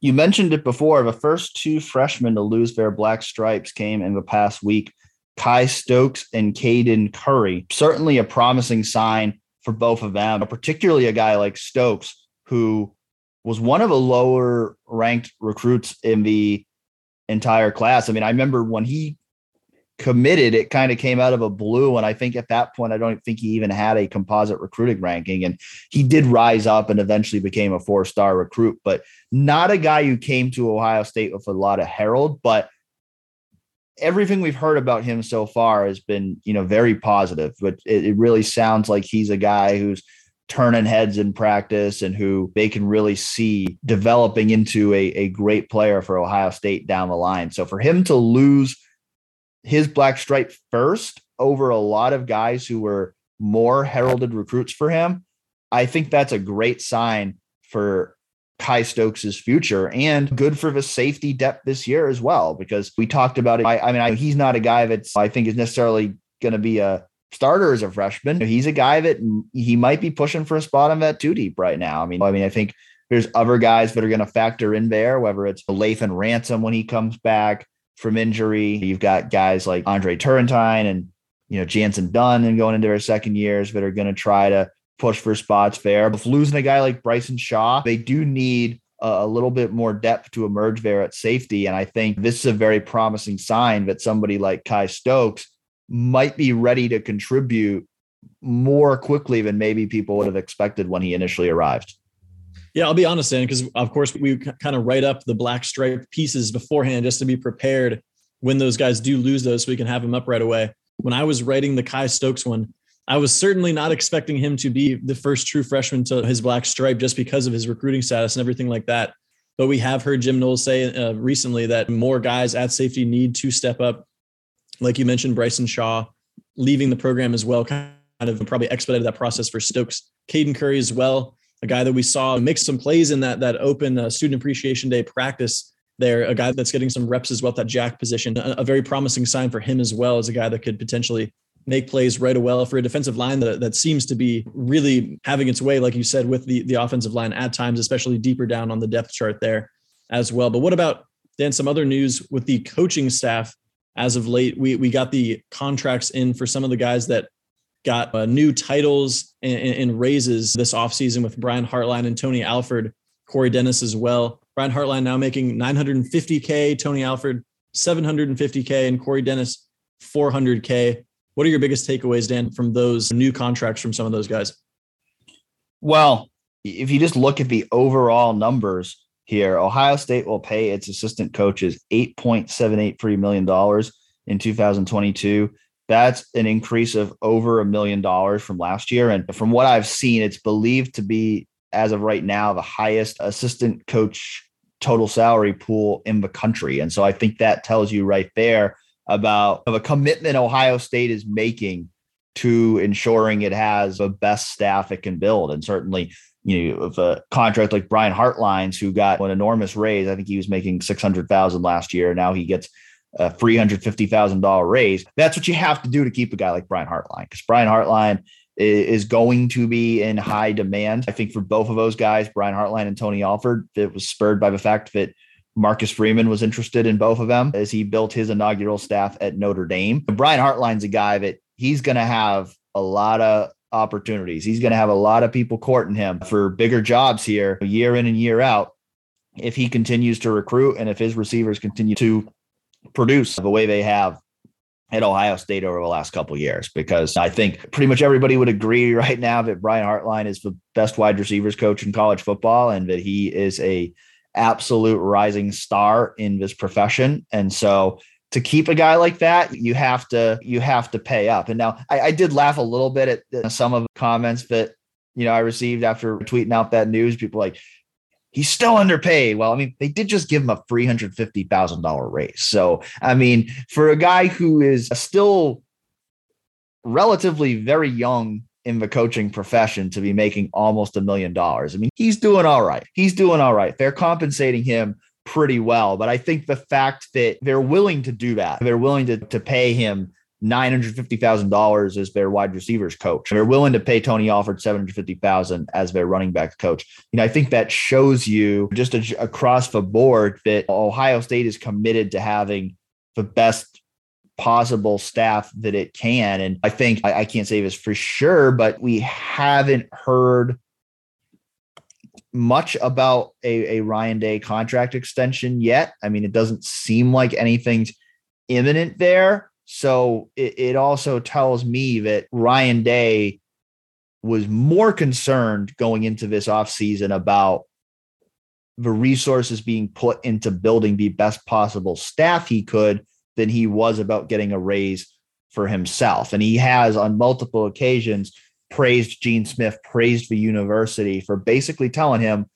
You mentioned it before. The first two freshmen to lose their black stripes came in the past week. Kye Stokes and Caden Curry. Certainly a promising sign for both of them, particularly a guy like Stokes, who was one of the lower ranked recruits in the entire class. I mean, I remember when he committed, it kind of came out of a blue. And I think at that point, I don't think he even had a composite recruiting ranking. And he did rise up and eventually became a four star recruit, but not a guy who came to Ohio State with a lot of herald. But everything we've heard about him so far has been, you know, very positive. But it, it really sounds like he's a guy who's turning heads in practice and who they can really see developing into a, a great player for Ohio State down the line. So for him to lose his black stripe first over a lot of guys who were more heralded recruits for him, I think that's a great sign for Kye Stokes' future and good for the safety depth this year as well, because we talked about it. I, I mean, I, he's not a guy that's I think is necessarily going to be a starter as a freshman. He's a guy that he might be pushing for a spot on that two deep right now. I mean, I mean, I think there's other guys that are going to factor in there, whether it's Lathan Ransom when he comes back from injury. You've got guys like Andre Turrentine and you know Jantzen Dunn and going into their second years that are going to try to push for spots there. But losing a guy like Bryson Shaw, they do need a little bit more depth to emerge there at safety. And I think this is a very promising sign that somebody like Kye Stokes might be ready to contribute more quickly than maybe people would have expected when he initially arrived. Yeah, I'll be honest, Dan, because of course we kind of write up the black stripe pieces beforehand just to be prepared when those guys do lose those, so we can have them up right away. When I was writing the Kye Stokes one, I was certainly not expecting him to be the first true freshman to his black stripe just because of his recruiting status and everything like that. But we have heard Jim Knowles say uh, recently that more guys at safety need to step up like you mentioned, Bryson Shaw leaving the program as well, kind of probably expedited that process for Stokes. Caden Curry as well, a guy that we saw make some plays in that that open uh, student appreciation day practice there, a guy that's getting some reps as well at that jack position. A, a, very promising sign for him as well as a guy that could potentially make plays right away for a defensive line that, that seems to be really having its way, like you said, with the, the offensive line at times, especially deeper down on the depth chart there as well. But what about, Dan, some other news with the coaching staff as of late. We we got the contracts in for some of the guys that got uh, new titles and, and, raises this offseason with Brian Hartline and Tony Alford, Corey Dennis as well. Brian Hartline now making 950K, Tony Alford 750K, and Corey Dennis 400K. What are your biggest takeaways, Dan, from those new contracts from some of those guys? Well, if you just look at the overall numbers here, Ohio State will pay its assistant coaches $8.783 million in 2022. That's an increase of over a million dollars from last year. And from what I've seen, it's believed to be, as of right now, the highest assistant coach total salary pool in the country. And so I think that tells you right there about of a commitment Ohio State is making to ensuring it has the best staff it can build. And certainly, you know, of a contract like Brian Hartline's, who got an enormous raise, I think he was making 600,000 last year. Now he gets a $350,000 raise. That's what you have to do to keep a guy like Brian Hartline because Brian Hartline is going to be in high demand. I think for both of those guys, Brian Hartline and Tony Alford, it was spurred by the fact that Marcus Freeman was interested in both of them as he built his inaugural staff at Notre Dame. Brian Hartline's a guy that he's going to have a lot of opportunities. He's going to have a lot of people courting him for bigger jobs here year in and year out if he continues to recruit and if his receivers continue to produce the way they have at Ohio State over the last couple years because I think pretty much everybody would agree right now that Brian Hartline is the best wide receivers coach in college football and that he is a absolute rising star in this profession. And so to keep a guy like that, you have to you have to pay up. And now I, I did laugh a little bit at some of the comments that you know I received after tweeting out that news. People like he's still underpaid. Well, I mean, they did just give him a three hundred fifty thousand dollar raise. So I mean, for a guy who is still relatively very young in the coaching profession to be making almost a million dollars. I mean, he's doing all right. He's doing all right. They're compensating him pretty well. But I think the fact that they're willing to do that, they're willing to, to pay him $950,000 as their wide receivers coach. They're willing to pay Tony Alford 750,000 as their running back coach. You know, I think that shows you just a, across the board that Ohio State is committed to having the best possible staff that it can. And I think I, I can't say this for sure, but we haven't heard much about a, a Ryan Day contract extension yet. I mean, it doesn't seem like anything's imminent there. So it, it also tells me that Ryan Day was more concerned going into this offseason about the resources being put into building the best possible staff he could than he was about getting a raise for himself. And he has on multiple occasions praised Gene Smith, praised the university for basically telling him,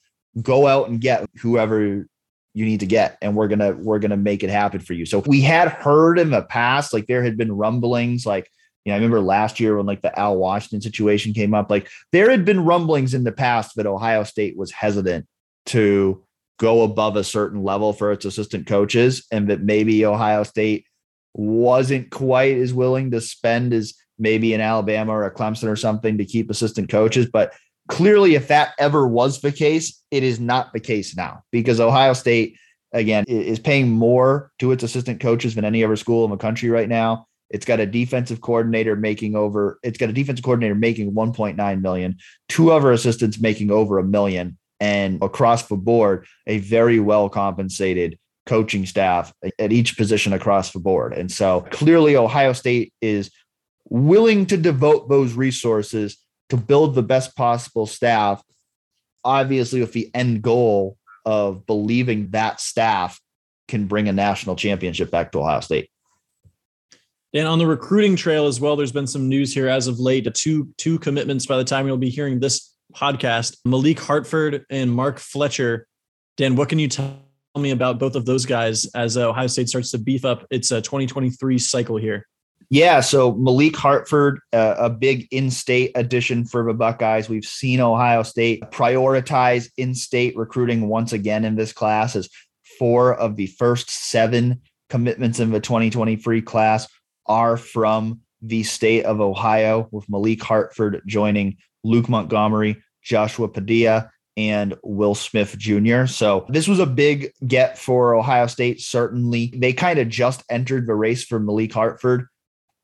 go out and get whoever you need to get and we're gonna we're gonna make it happen for you. So we had heard in the past like there had been rumblings like you know i remember last year when like the al washington situation came up like there had been rumblings in the past that ohio state was hesitant to go above a certain level for its assistant coaches and that maybe Ohio State wasn't quite as willing to spend as maybe in Alabama or a Clemson or something to keep assistant coaches. But clearly, if that ever was the case, it is not the case now because Ohio State, again, is paying more to its assistant coaches than any other school in the country right now. It's got a defensive coordinator making over, it's got a defensive coordinator making 1.9 million, two other assistants making over a million and across the board, a very well compensated coaching staff at each position across the board. And so clearly, Ohio State is willing to devote those resources to build the best possible staff, obviously, with the end goal of believing that staff can bring a national championship back to Ohio State. And on the recruiting trail as well, there's been some news here as of late. Two two commitments by the time you'll be hearing this podcast, Malik Hartford and Mark Fletcher. Dan, what can you tell me about both of those guys as Ohio State starts to beef up its uh, 2023 cycle here? Yeah, so Malik Hartford, uh, a big in-state addition for the Buckeyes. We've seen Ohio State prioritize in-state recruiting once again in this class as four of the first seven commitments in the 2023 class are from the state of Ohio, with Malik Hartford joining Luke Montgomery, Joshua Padilla, and Will Smith Jr. So this was a big get for Ohio State. Certainly, they kind of just entered the race for Malik Hartford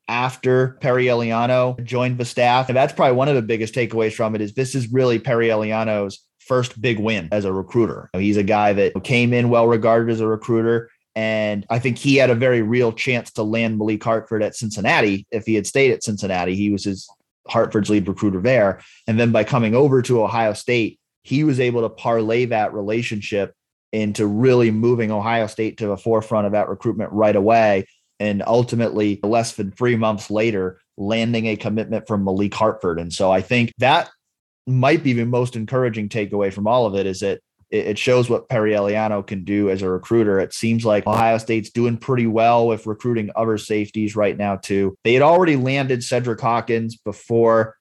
after Perry Eliano joined the staff. And that's probably one of the biggest takeaways from it is this is really Perry Eliano's first big win as a recruiter. He's a guy that came in well regarded as a recruiter And I think he had a very real chance to land Malik Hartford at Cincinnati. If he had stayed at Cincinnati, he was his Hartford's lead recruiter there. And then by coming over to Ohio State, he was able to parlay that relationship into really moving Ohio State to the forefront of that recruitment right away. And ultimately, less than three months later, landing a commitment from Malik Hartford. And so I think that might be the most encouraging takeaway from all of it is that it shows what Perry Eliano can do as a recruiter. It seems like Ohio State's doing pretty well with recruiting other safeties right now, too. They had already landed Cedric Hawkins before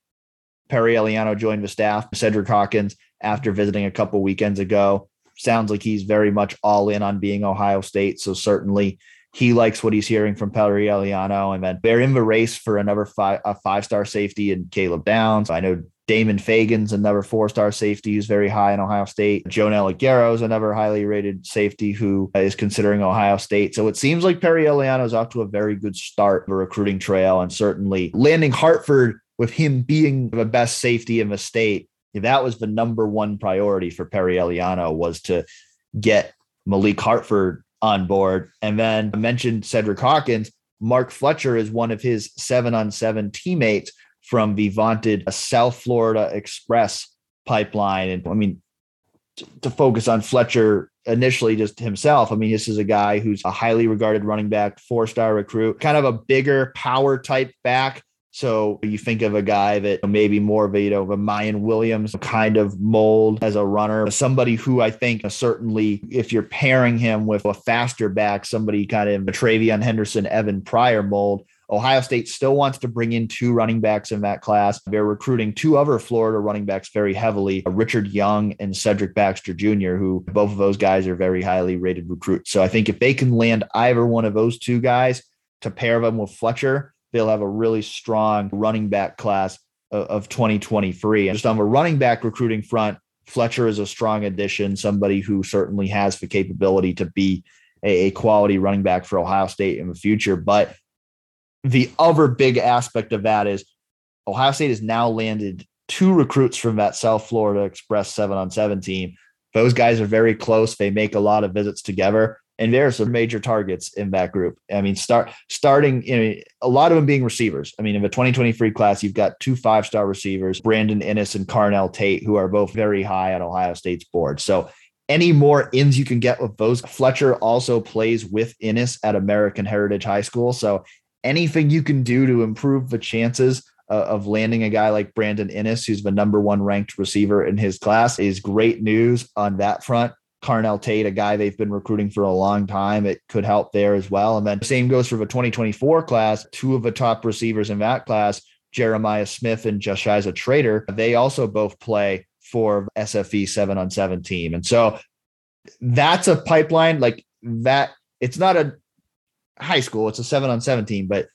Perry Eliano joined the staff. Cedric Hawkins, after visiting a couple weekends ago, sounds like he's very much all in on being Ohio State. So certainly he likes what he's hearing from Perry Eliano. And then they're in the race for another five, a five star safety and Caleb Downs. I know Damon Fagan's another four star safety who's very high in Ohio State. Joenel Aguero is another highly rated safety who is considering Ohio State. So it seems like Perry Eliano is off to a very good start a recruiting trail and certainly landing Hartford with him being the best safety in the state. That was the number one priority for Perry Eliano was to get Malik Hartford on board. And then I mentioned Cedric Hawkins. Mark Fletcher is one of his seven on seven teammates from the vaunted South Florida Express pipeline. And I mean, to focus on Fletcher initially, just himself, I mean, this is a guy who's a highly regarded running back, four star recruit, kind of a bigger power type back so you think of a guy that maybe more of a, you know, a Miyan Williams kind of mold as a runner, somebody who I think uh, certainly, if you're pairing him with a faster back, somebody kind of a TreVeyon Henderson, Evan Pryor mold, Ohio State still wants to bring in two running backs in that class. They're recruiting two other Florida running backs very heavily, uh, Richard Young and Cedric Baxter Jr., who both of those guys are very highly rated recruits. So I think if they can land either one of those two guys to pair them with Fletcher, they'll have a really strong running back class of, of 2023. And just on the running back recruiting front, Fletcher is a strong addition, somebody who certainly has the capability to be a, a quality running back for Ohio State in the future. But the other big aspect of that is Ohio State has now landed two recruits from that South Florida Express seven on seven team. Those guys are very close. They make a lot of visits together and there are some major targets in that group. I mean, start starting you know, a lot of them being receivers. I mean, in the 2023 class, you've got two five star receivers, Brandon Inniss and Carnell Tate, who are both very high on Ohio State's board. So any more ins you can get with those. Fletcher also plays with Inniss at American Heritage High School. So anything you can do to improve the chances uh, of landing a guy like Brandon Inniss, who's the number one ranked receiver in his class, is great news on that front. Carnell Tate, a guy they've been recruiting for a long time. It could help there as well. And then the same goes for the 2024 class. Two of the top receivers in that class, Jeremiah Smith and Joshisa Trader, they also both play for SFE seven on seven team. And so that's a pipeline like that. It's not a high school, it's a seven on seven team, but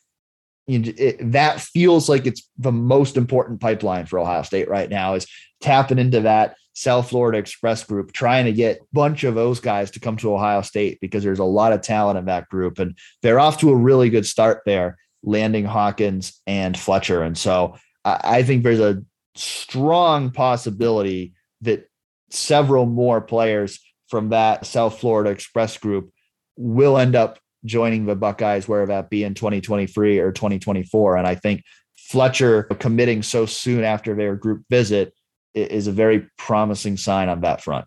it, that feels like it's the most important pipeline for Ohio State right now is tapping into that South Florida Express group, trying to get a bunch of those guys to come to Ohio State because there's a lot of talent in that group. And they're off to a really good start there, landing Hawkins and Fletcher. And so I, I think there's a strong possibility that several more players from that South Florida Express group will end up joining the Buckeyes, wherever that be in 2023 or 2024. And I think Fletcher committing so soon after their group visit is a very promising sign on that front.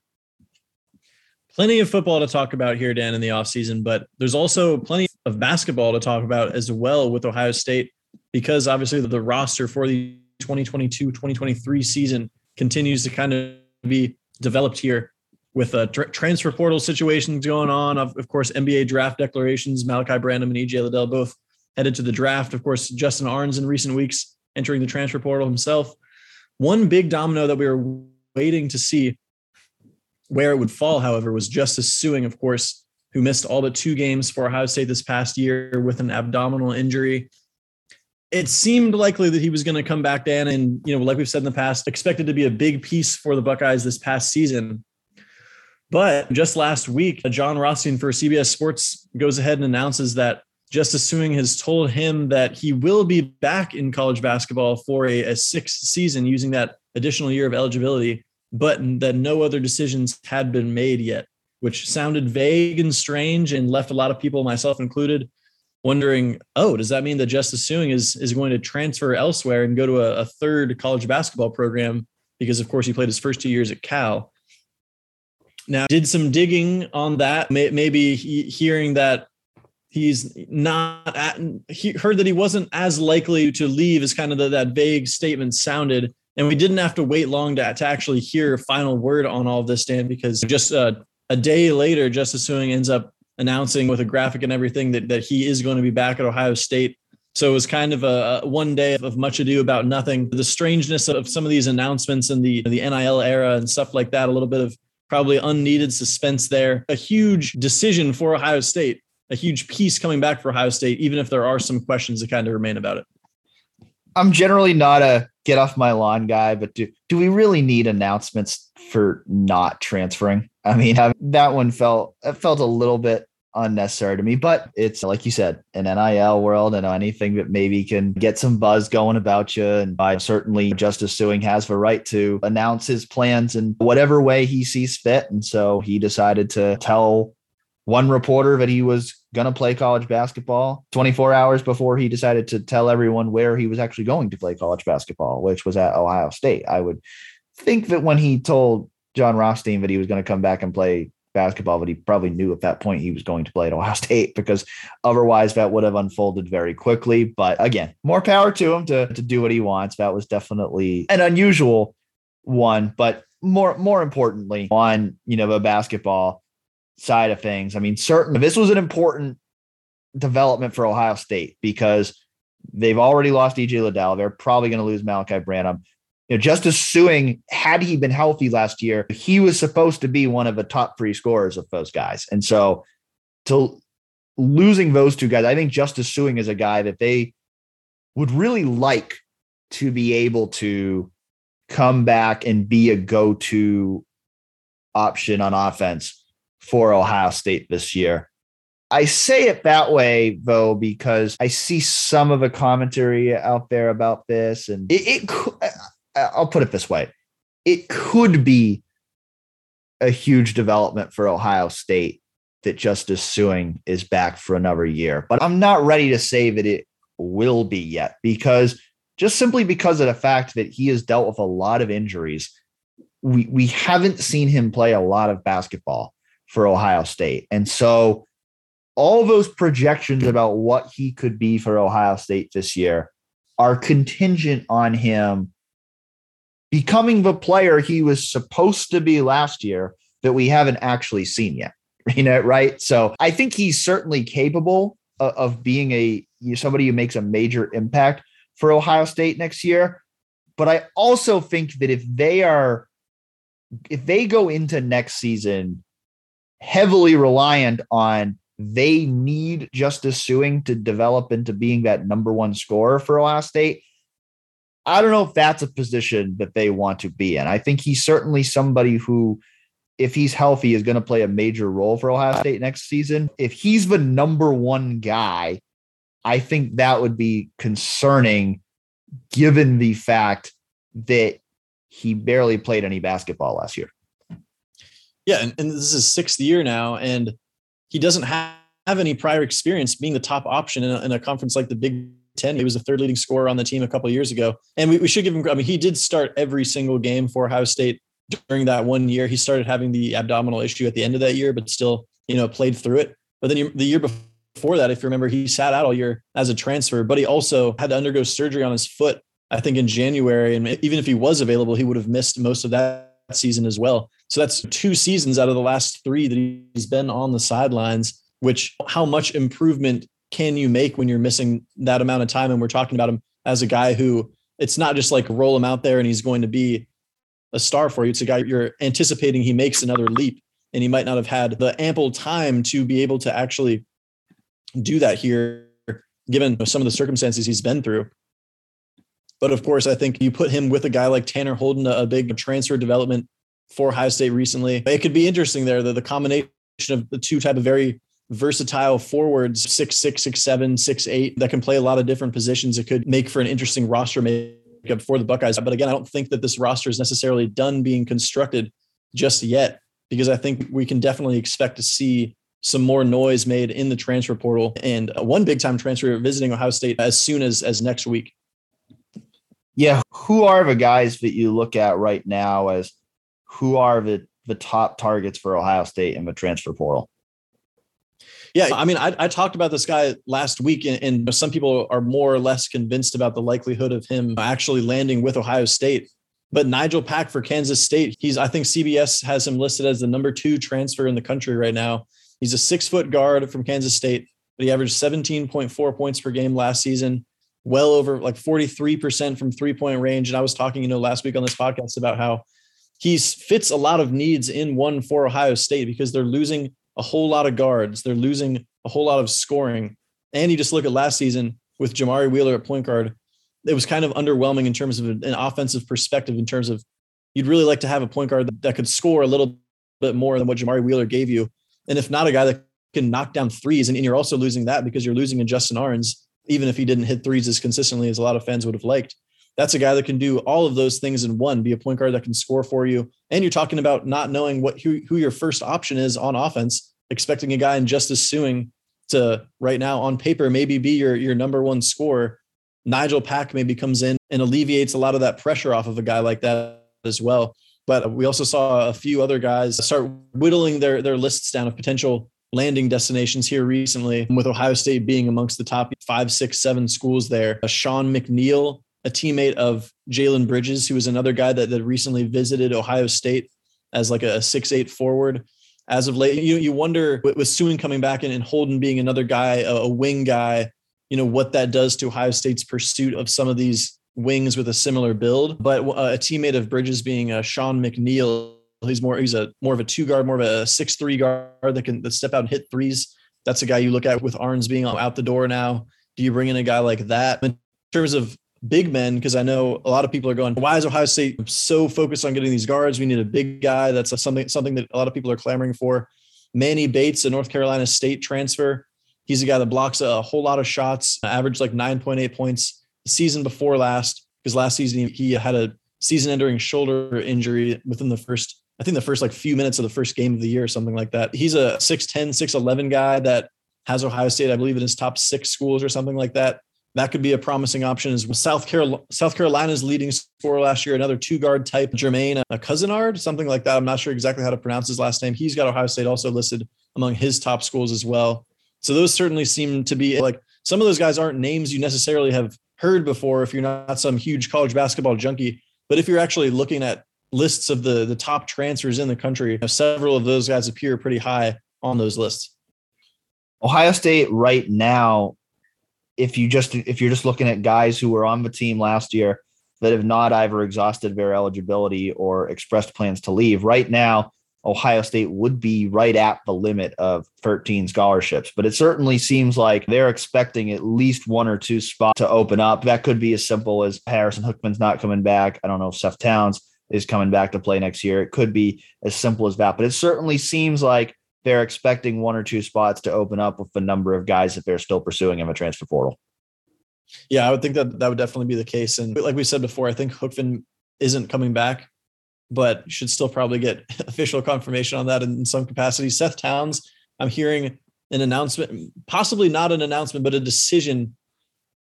Plenty of football to talk about here, Dan, in the offseason, but there's also plenty of basketball to talk about as well with Ohio State because obviously the roster for the 2022 2023 season continues to kind of be developed here with a tra- transfer portal situations going on. Of, of course, NBA draft declarations. Malaki Branham and EJ Liddell both headed to the draft. Of course, Justin Ahrens in recent weeks entering the transfer portal himself. One big domino that we were waiting to see where it would fall, however, was Justice Sueing, of course, who missed all but two games for Ohio State this past year with an abdominal injury. It seemed likely that he was going to come back then, and you know, like we've said in the past, expected to be a big piece for the Buckeyes this past season. But just last week, Jon Rothstein for CBS Sports goes ahead and announces that Justice Sueing has told him that he will be back in college basketball for a, a sixth season using that additional year of eligibility, but that no other decisions had been made yet. which sounded vague and strange and left a lot of people, myself included, wondering, oh, does that mean that Justice Sueing is is going to transfer elsewhere and go to a, a third college basketball program? Because of course he played his first two years at Cal. Now, did some digging on that. Maybe hearing that he's not at, he heard that he wasn't as likely to leave as kind of the, that vague statement sounded and we didn't have to wait long to, to actually hear a final word on all of this dan because just uh, a day later justice sueing ends up announcing with a graphic and everything that, that he is going to be back at ohio state so it was kind of a, a one day of much ado about nothing the strangeness of some of these announcements in the the nil era and stuff like that a little bit of probably unneeded suspense there a huge decision for ohio state a huge piece coming back for Ohio State, even if there are some questions that kind of remain about it. I'm generally not a get off my lawn guy, but do do we really need announcements for not transferring? I mean, that one felt felt a little bit unnecessary to me, but it's like you said, an NIL world and anything that maybe can get some buzz going about you. And I certainly Justice Sueing has the right to announce his plans in whatever way he sees fit. And so he decided to tell one reporter that he was going to play college basketball 24 hours before he decided to tell everyone where he was actually going to play college basketball, which was at Ohio State. I would think that when he told Jon Rothstein that he was going to come back and play basketball, but he probably knew at that point he was going to play at Ohio State because otherwise that would have unfolded very quickly. But again, more power to him to, to do what he wants. That was definitely an unusual one, but more more importantly on you know the basketball side of things, I mean, certainly this was an important development for Ohio State because they've already lost EJ Liddell. They're probably going to lose Malaki Branham. You know, Justice Sueing, had he been healthy last year, he was supposed to be one of the top three scorers of those guys. And so to losing those two guys, I think Justice Sueing is a guy that they would really like to be able to come back and be a go-to option on offense for Ohio State this year. I say it that way though because I see some of the commentary out there about this, and it, it I'll put it this way: it could be a huge development for Ohio State that Justice Sueing is back for another year, but I'm not ready to say that it will be yet because just simply because of the fact that he has dealt with a lot of injuries, we we haven't seen him play a lot of basketball for Ohio State. And so all those projections about what he could be for Ohio State this year are contingent on him becoming the player he was supposed to be last year that we haven't actually seen yet. You know, right? So I think he's certainly capable of, of being a somebody who makes a major impact for Ohio State next year. But I also think that if they are if they go into next season heavily reliant on they need Justice Sueing to develop into being that number one scorer for Ohio State. I don't know if that's a position that they want to be in. I think he's certainly somebody who, if he's healthy, is going to play a major role for Ohio State next season. If he's the number one guy, I think that would be concerning given the fact that he barely played any basketball last year. Yeah, and, and this is his sixth year now, and he doesn't have, have any prior experience being the top option in a, in a, conference like the Big Ten. He was the third leading scorer on the team a couple years ago, and we, we should give him. I mean, he did start every single game for Ohio State during that one year. He started having the abdominal issue at the end of that year, but still, you know, played through it. But then the year before that, if you remember, he sat out all year as a transfer, but he also had to undergo surgery on his foot. I think in January, and even if he was available, he would have missed most of that season as well. So that's two seasons out of the last three that he's been on the sidelines, which how much improvement can you make when you're missing that amount of time? And we're talking about him as a guy who it's not just like roll him out there and he's going to be a star for you. It's a guy you're anticipating he makes another leap and he might not have had the ample time to be able to actually do that here, given some of the circumstances he's been through. But of course, I think you put him with a guy like Tanner Holden, a big transfer development for Ohio State recently. It could be interesting there, the, the combination of the two type of very versatile forwards, six, six, six, seven, six, eight, that can play a lot of different positions. It could make for an interesting roster makeup for the Buckeyes. But again, I don't think that this roster is necessarily done being constructed just yet. because I think we can definitely expect to see some more noise made in the transfer portal and one big time transfer visiting Ohio State as soon as as next week. Yeah, who are the guys that you look at right now as who are the the top targets for Ohio State in the transfer portal? Yeah, I mean, I, I talked about this guy last week, and, and, some people are more or less convinced about the likelihood of him actually landing with Ohio State. But Nigel Pack for Kansas State, he's I think CBS has him listed as the number two transfer in the country right now. He's a six foot guard from Kansas State, but he averaged 17.4 points per game last season, well over like 43% from three point range. And I was talking, you know, last week on this podcast about how he fits a lot of needs in one for Ohio State because they're losing a whole lot of guards, they're losing a whole lot of scoring. And you just look at last season with Jamari Wheeler at point guard, it was kind of underwhelming in terms of an offensive perspective, in terms of you'd really like to have a point guard that, could score a little bit more than what Jamari Wheeler gave you. And if not a guy that can knock down threes, and, and you're also losing that because you're losing a Justin Ahrens, even if he didn't hit threes as consistently as a lot of fans would have liked. That's a guy that can do all of those things in one, be a point guard that can score for you. And you're talking about not knowing what who, who your first option is on offense, expecting a guy in Justice Sueing to right now on paper maybe be your your number one scorer. Nigel Pack maybe comes in and alleviates a lot of that pressure off of a guy like that as well. But we also saw a few other guys start whittling their their lists down of potential landing destinations here recently, with Ohio State being amongst the top five, six, seven schools there. Sean McNeil, a teammate of Jalen Bridges, who was another guy that, that recently visited Ohio State as like a six eight forward. As of late, you you wonder with Sueing coming back and, and Holden being another guy, a, a wing guy, you know what that does to Ohio State's pursuit of some of these wings with a similar build. But uh, a teammate of Bridges being uh, Sean McNeil, he's more he's a more of a two guard, more of a six three guard that can that step out and hit threes. That's a guy you look at with Ahrens being out the door now. Do you bring in a guy like that in terms of big men? Because I know a lot of people are going, why is Ohio State so focused on getting these guards? We need a big guy. That's a, something something that a lot of people are clamoring for. Manny Bates, a North Carolina State transfer. He's a guy that blocks a whole lot of shots, averaged like 9.8 points the season before last, because last season he had a season ending shoulder injury within the first, I think the first like few minutes of the first game of the year or something like that. He's a 6'10, 6'11 guy that has Ohio State, I believe, in his top six schools or something like that. That could be a promising option Is. South Carolina, South Carolina's leading scorer last year, another two guard type, Jermaine uh, a Couisnard, something like that. I'm not sure exactly how to pronounce his last name. He's got Ohio State also listed among his top schools as well. So those certainly seem to be like some of those guys aren't names you necessarily have heard before if you're not some huge college basketball junkie. But if you're actually looking at lists of the the top transfers in the country, several of those guys appear pretty high on those lists. Ohio State right now, if you just if you're just looking at guys who were on the team last year that have not either exhausted their eligibility or expressed plans to leave, right now Ohio State would be right at the limit of 13 scholarships. But it certainly seems like they're expecting at least one or two spots to open up. That could be as simple as Harrison Hookman's not coming back. I don't know if Seth Towns is coming back to play next year. It could be as simple as that. But it certainly seems like they're expecting one or two spots to open up with the number of guys that they're still pursuing in the transfer portal. Yeah, I would think that that would definitely be the case. And like we said before, I think Hookman isn't coming back but should still probably get official confirmation on that in some capacity. Seth Towns, I'm hearing an announcement, possibly not an announcement, but a decision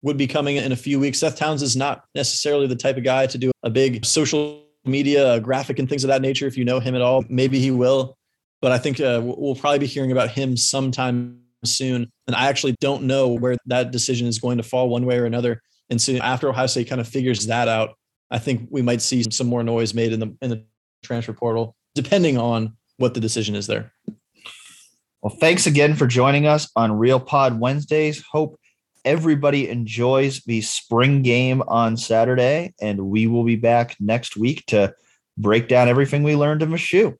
would be coming in a few weeks. Seth Towns is not necessarily the type of guy to do a big social media graphic and things of that nature. If you know him at all, maybe he will. But I think uh, we'll probably be hearing about him sometime soon. And I actually don't know where that decision is going to fall one way or another. And so after Ohio State kind of figures that out, I think we might see some more noise made in the in the transfer portal, depending on what the decision is there. Well, thanks again for joining us on Real Pod Wednesdays. Hope everybody enjoys the spring game on Saturday, and we will be back next week to break down everything we learned in shoe.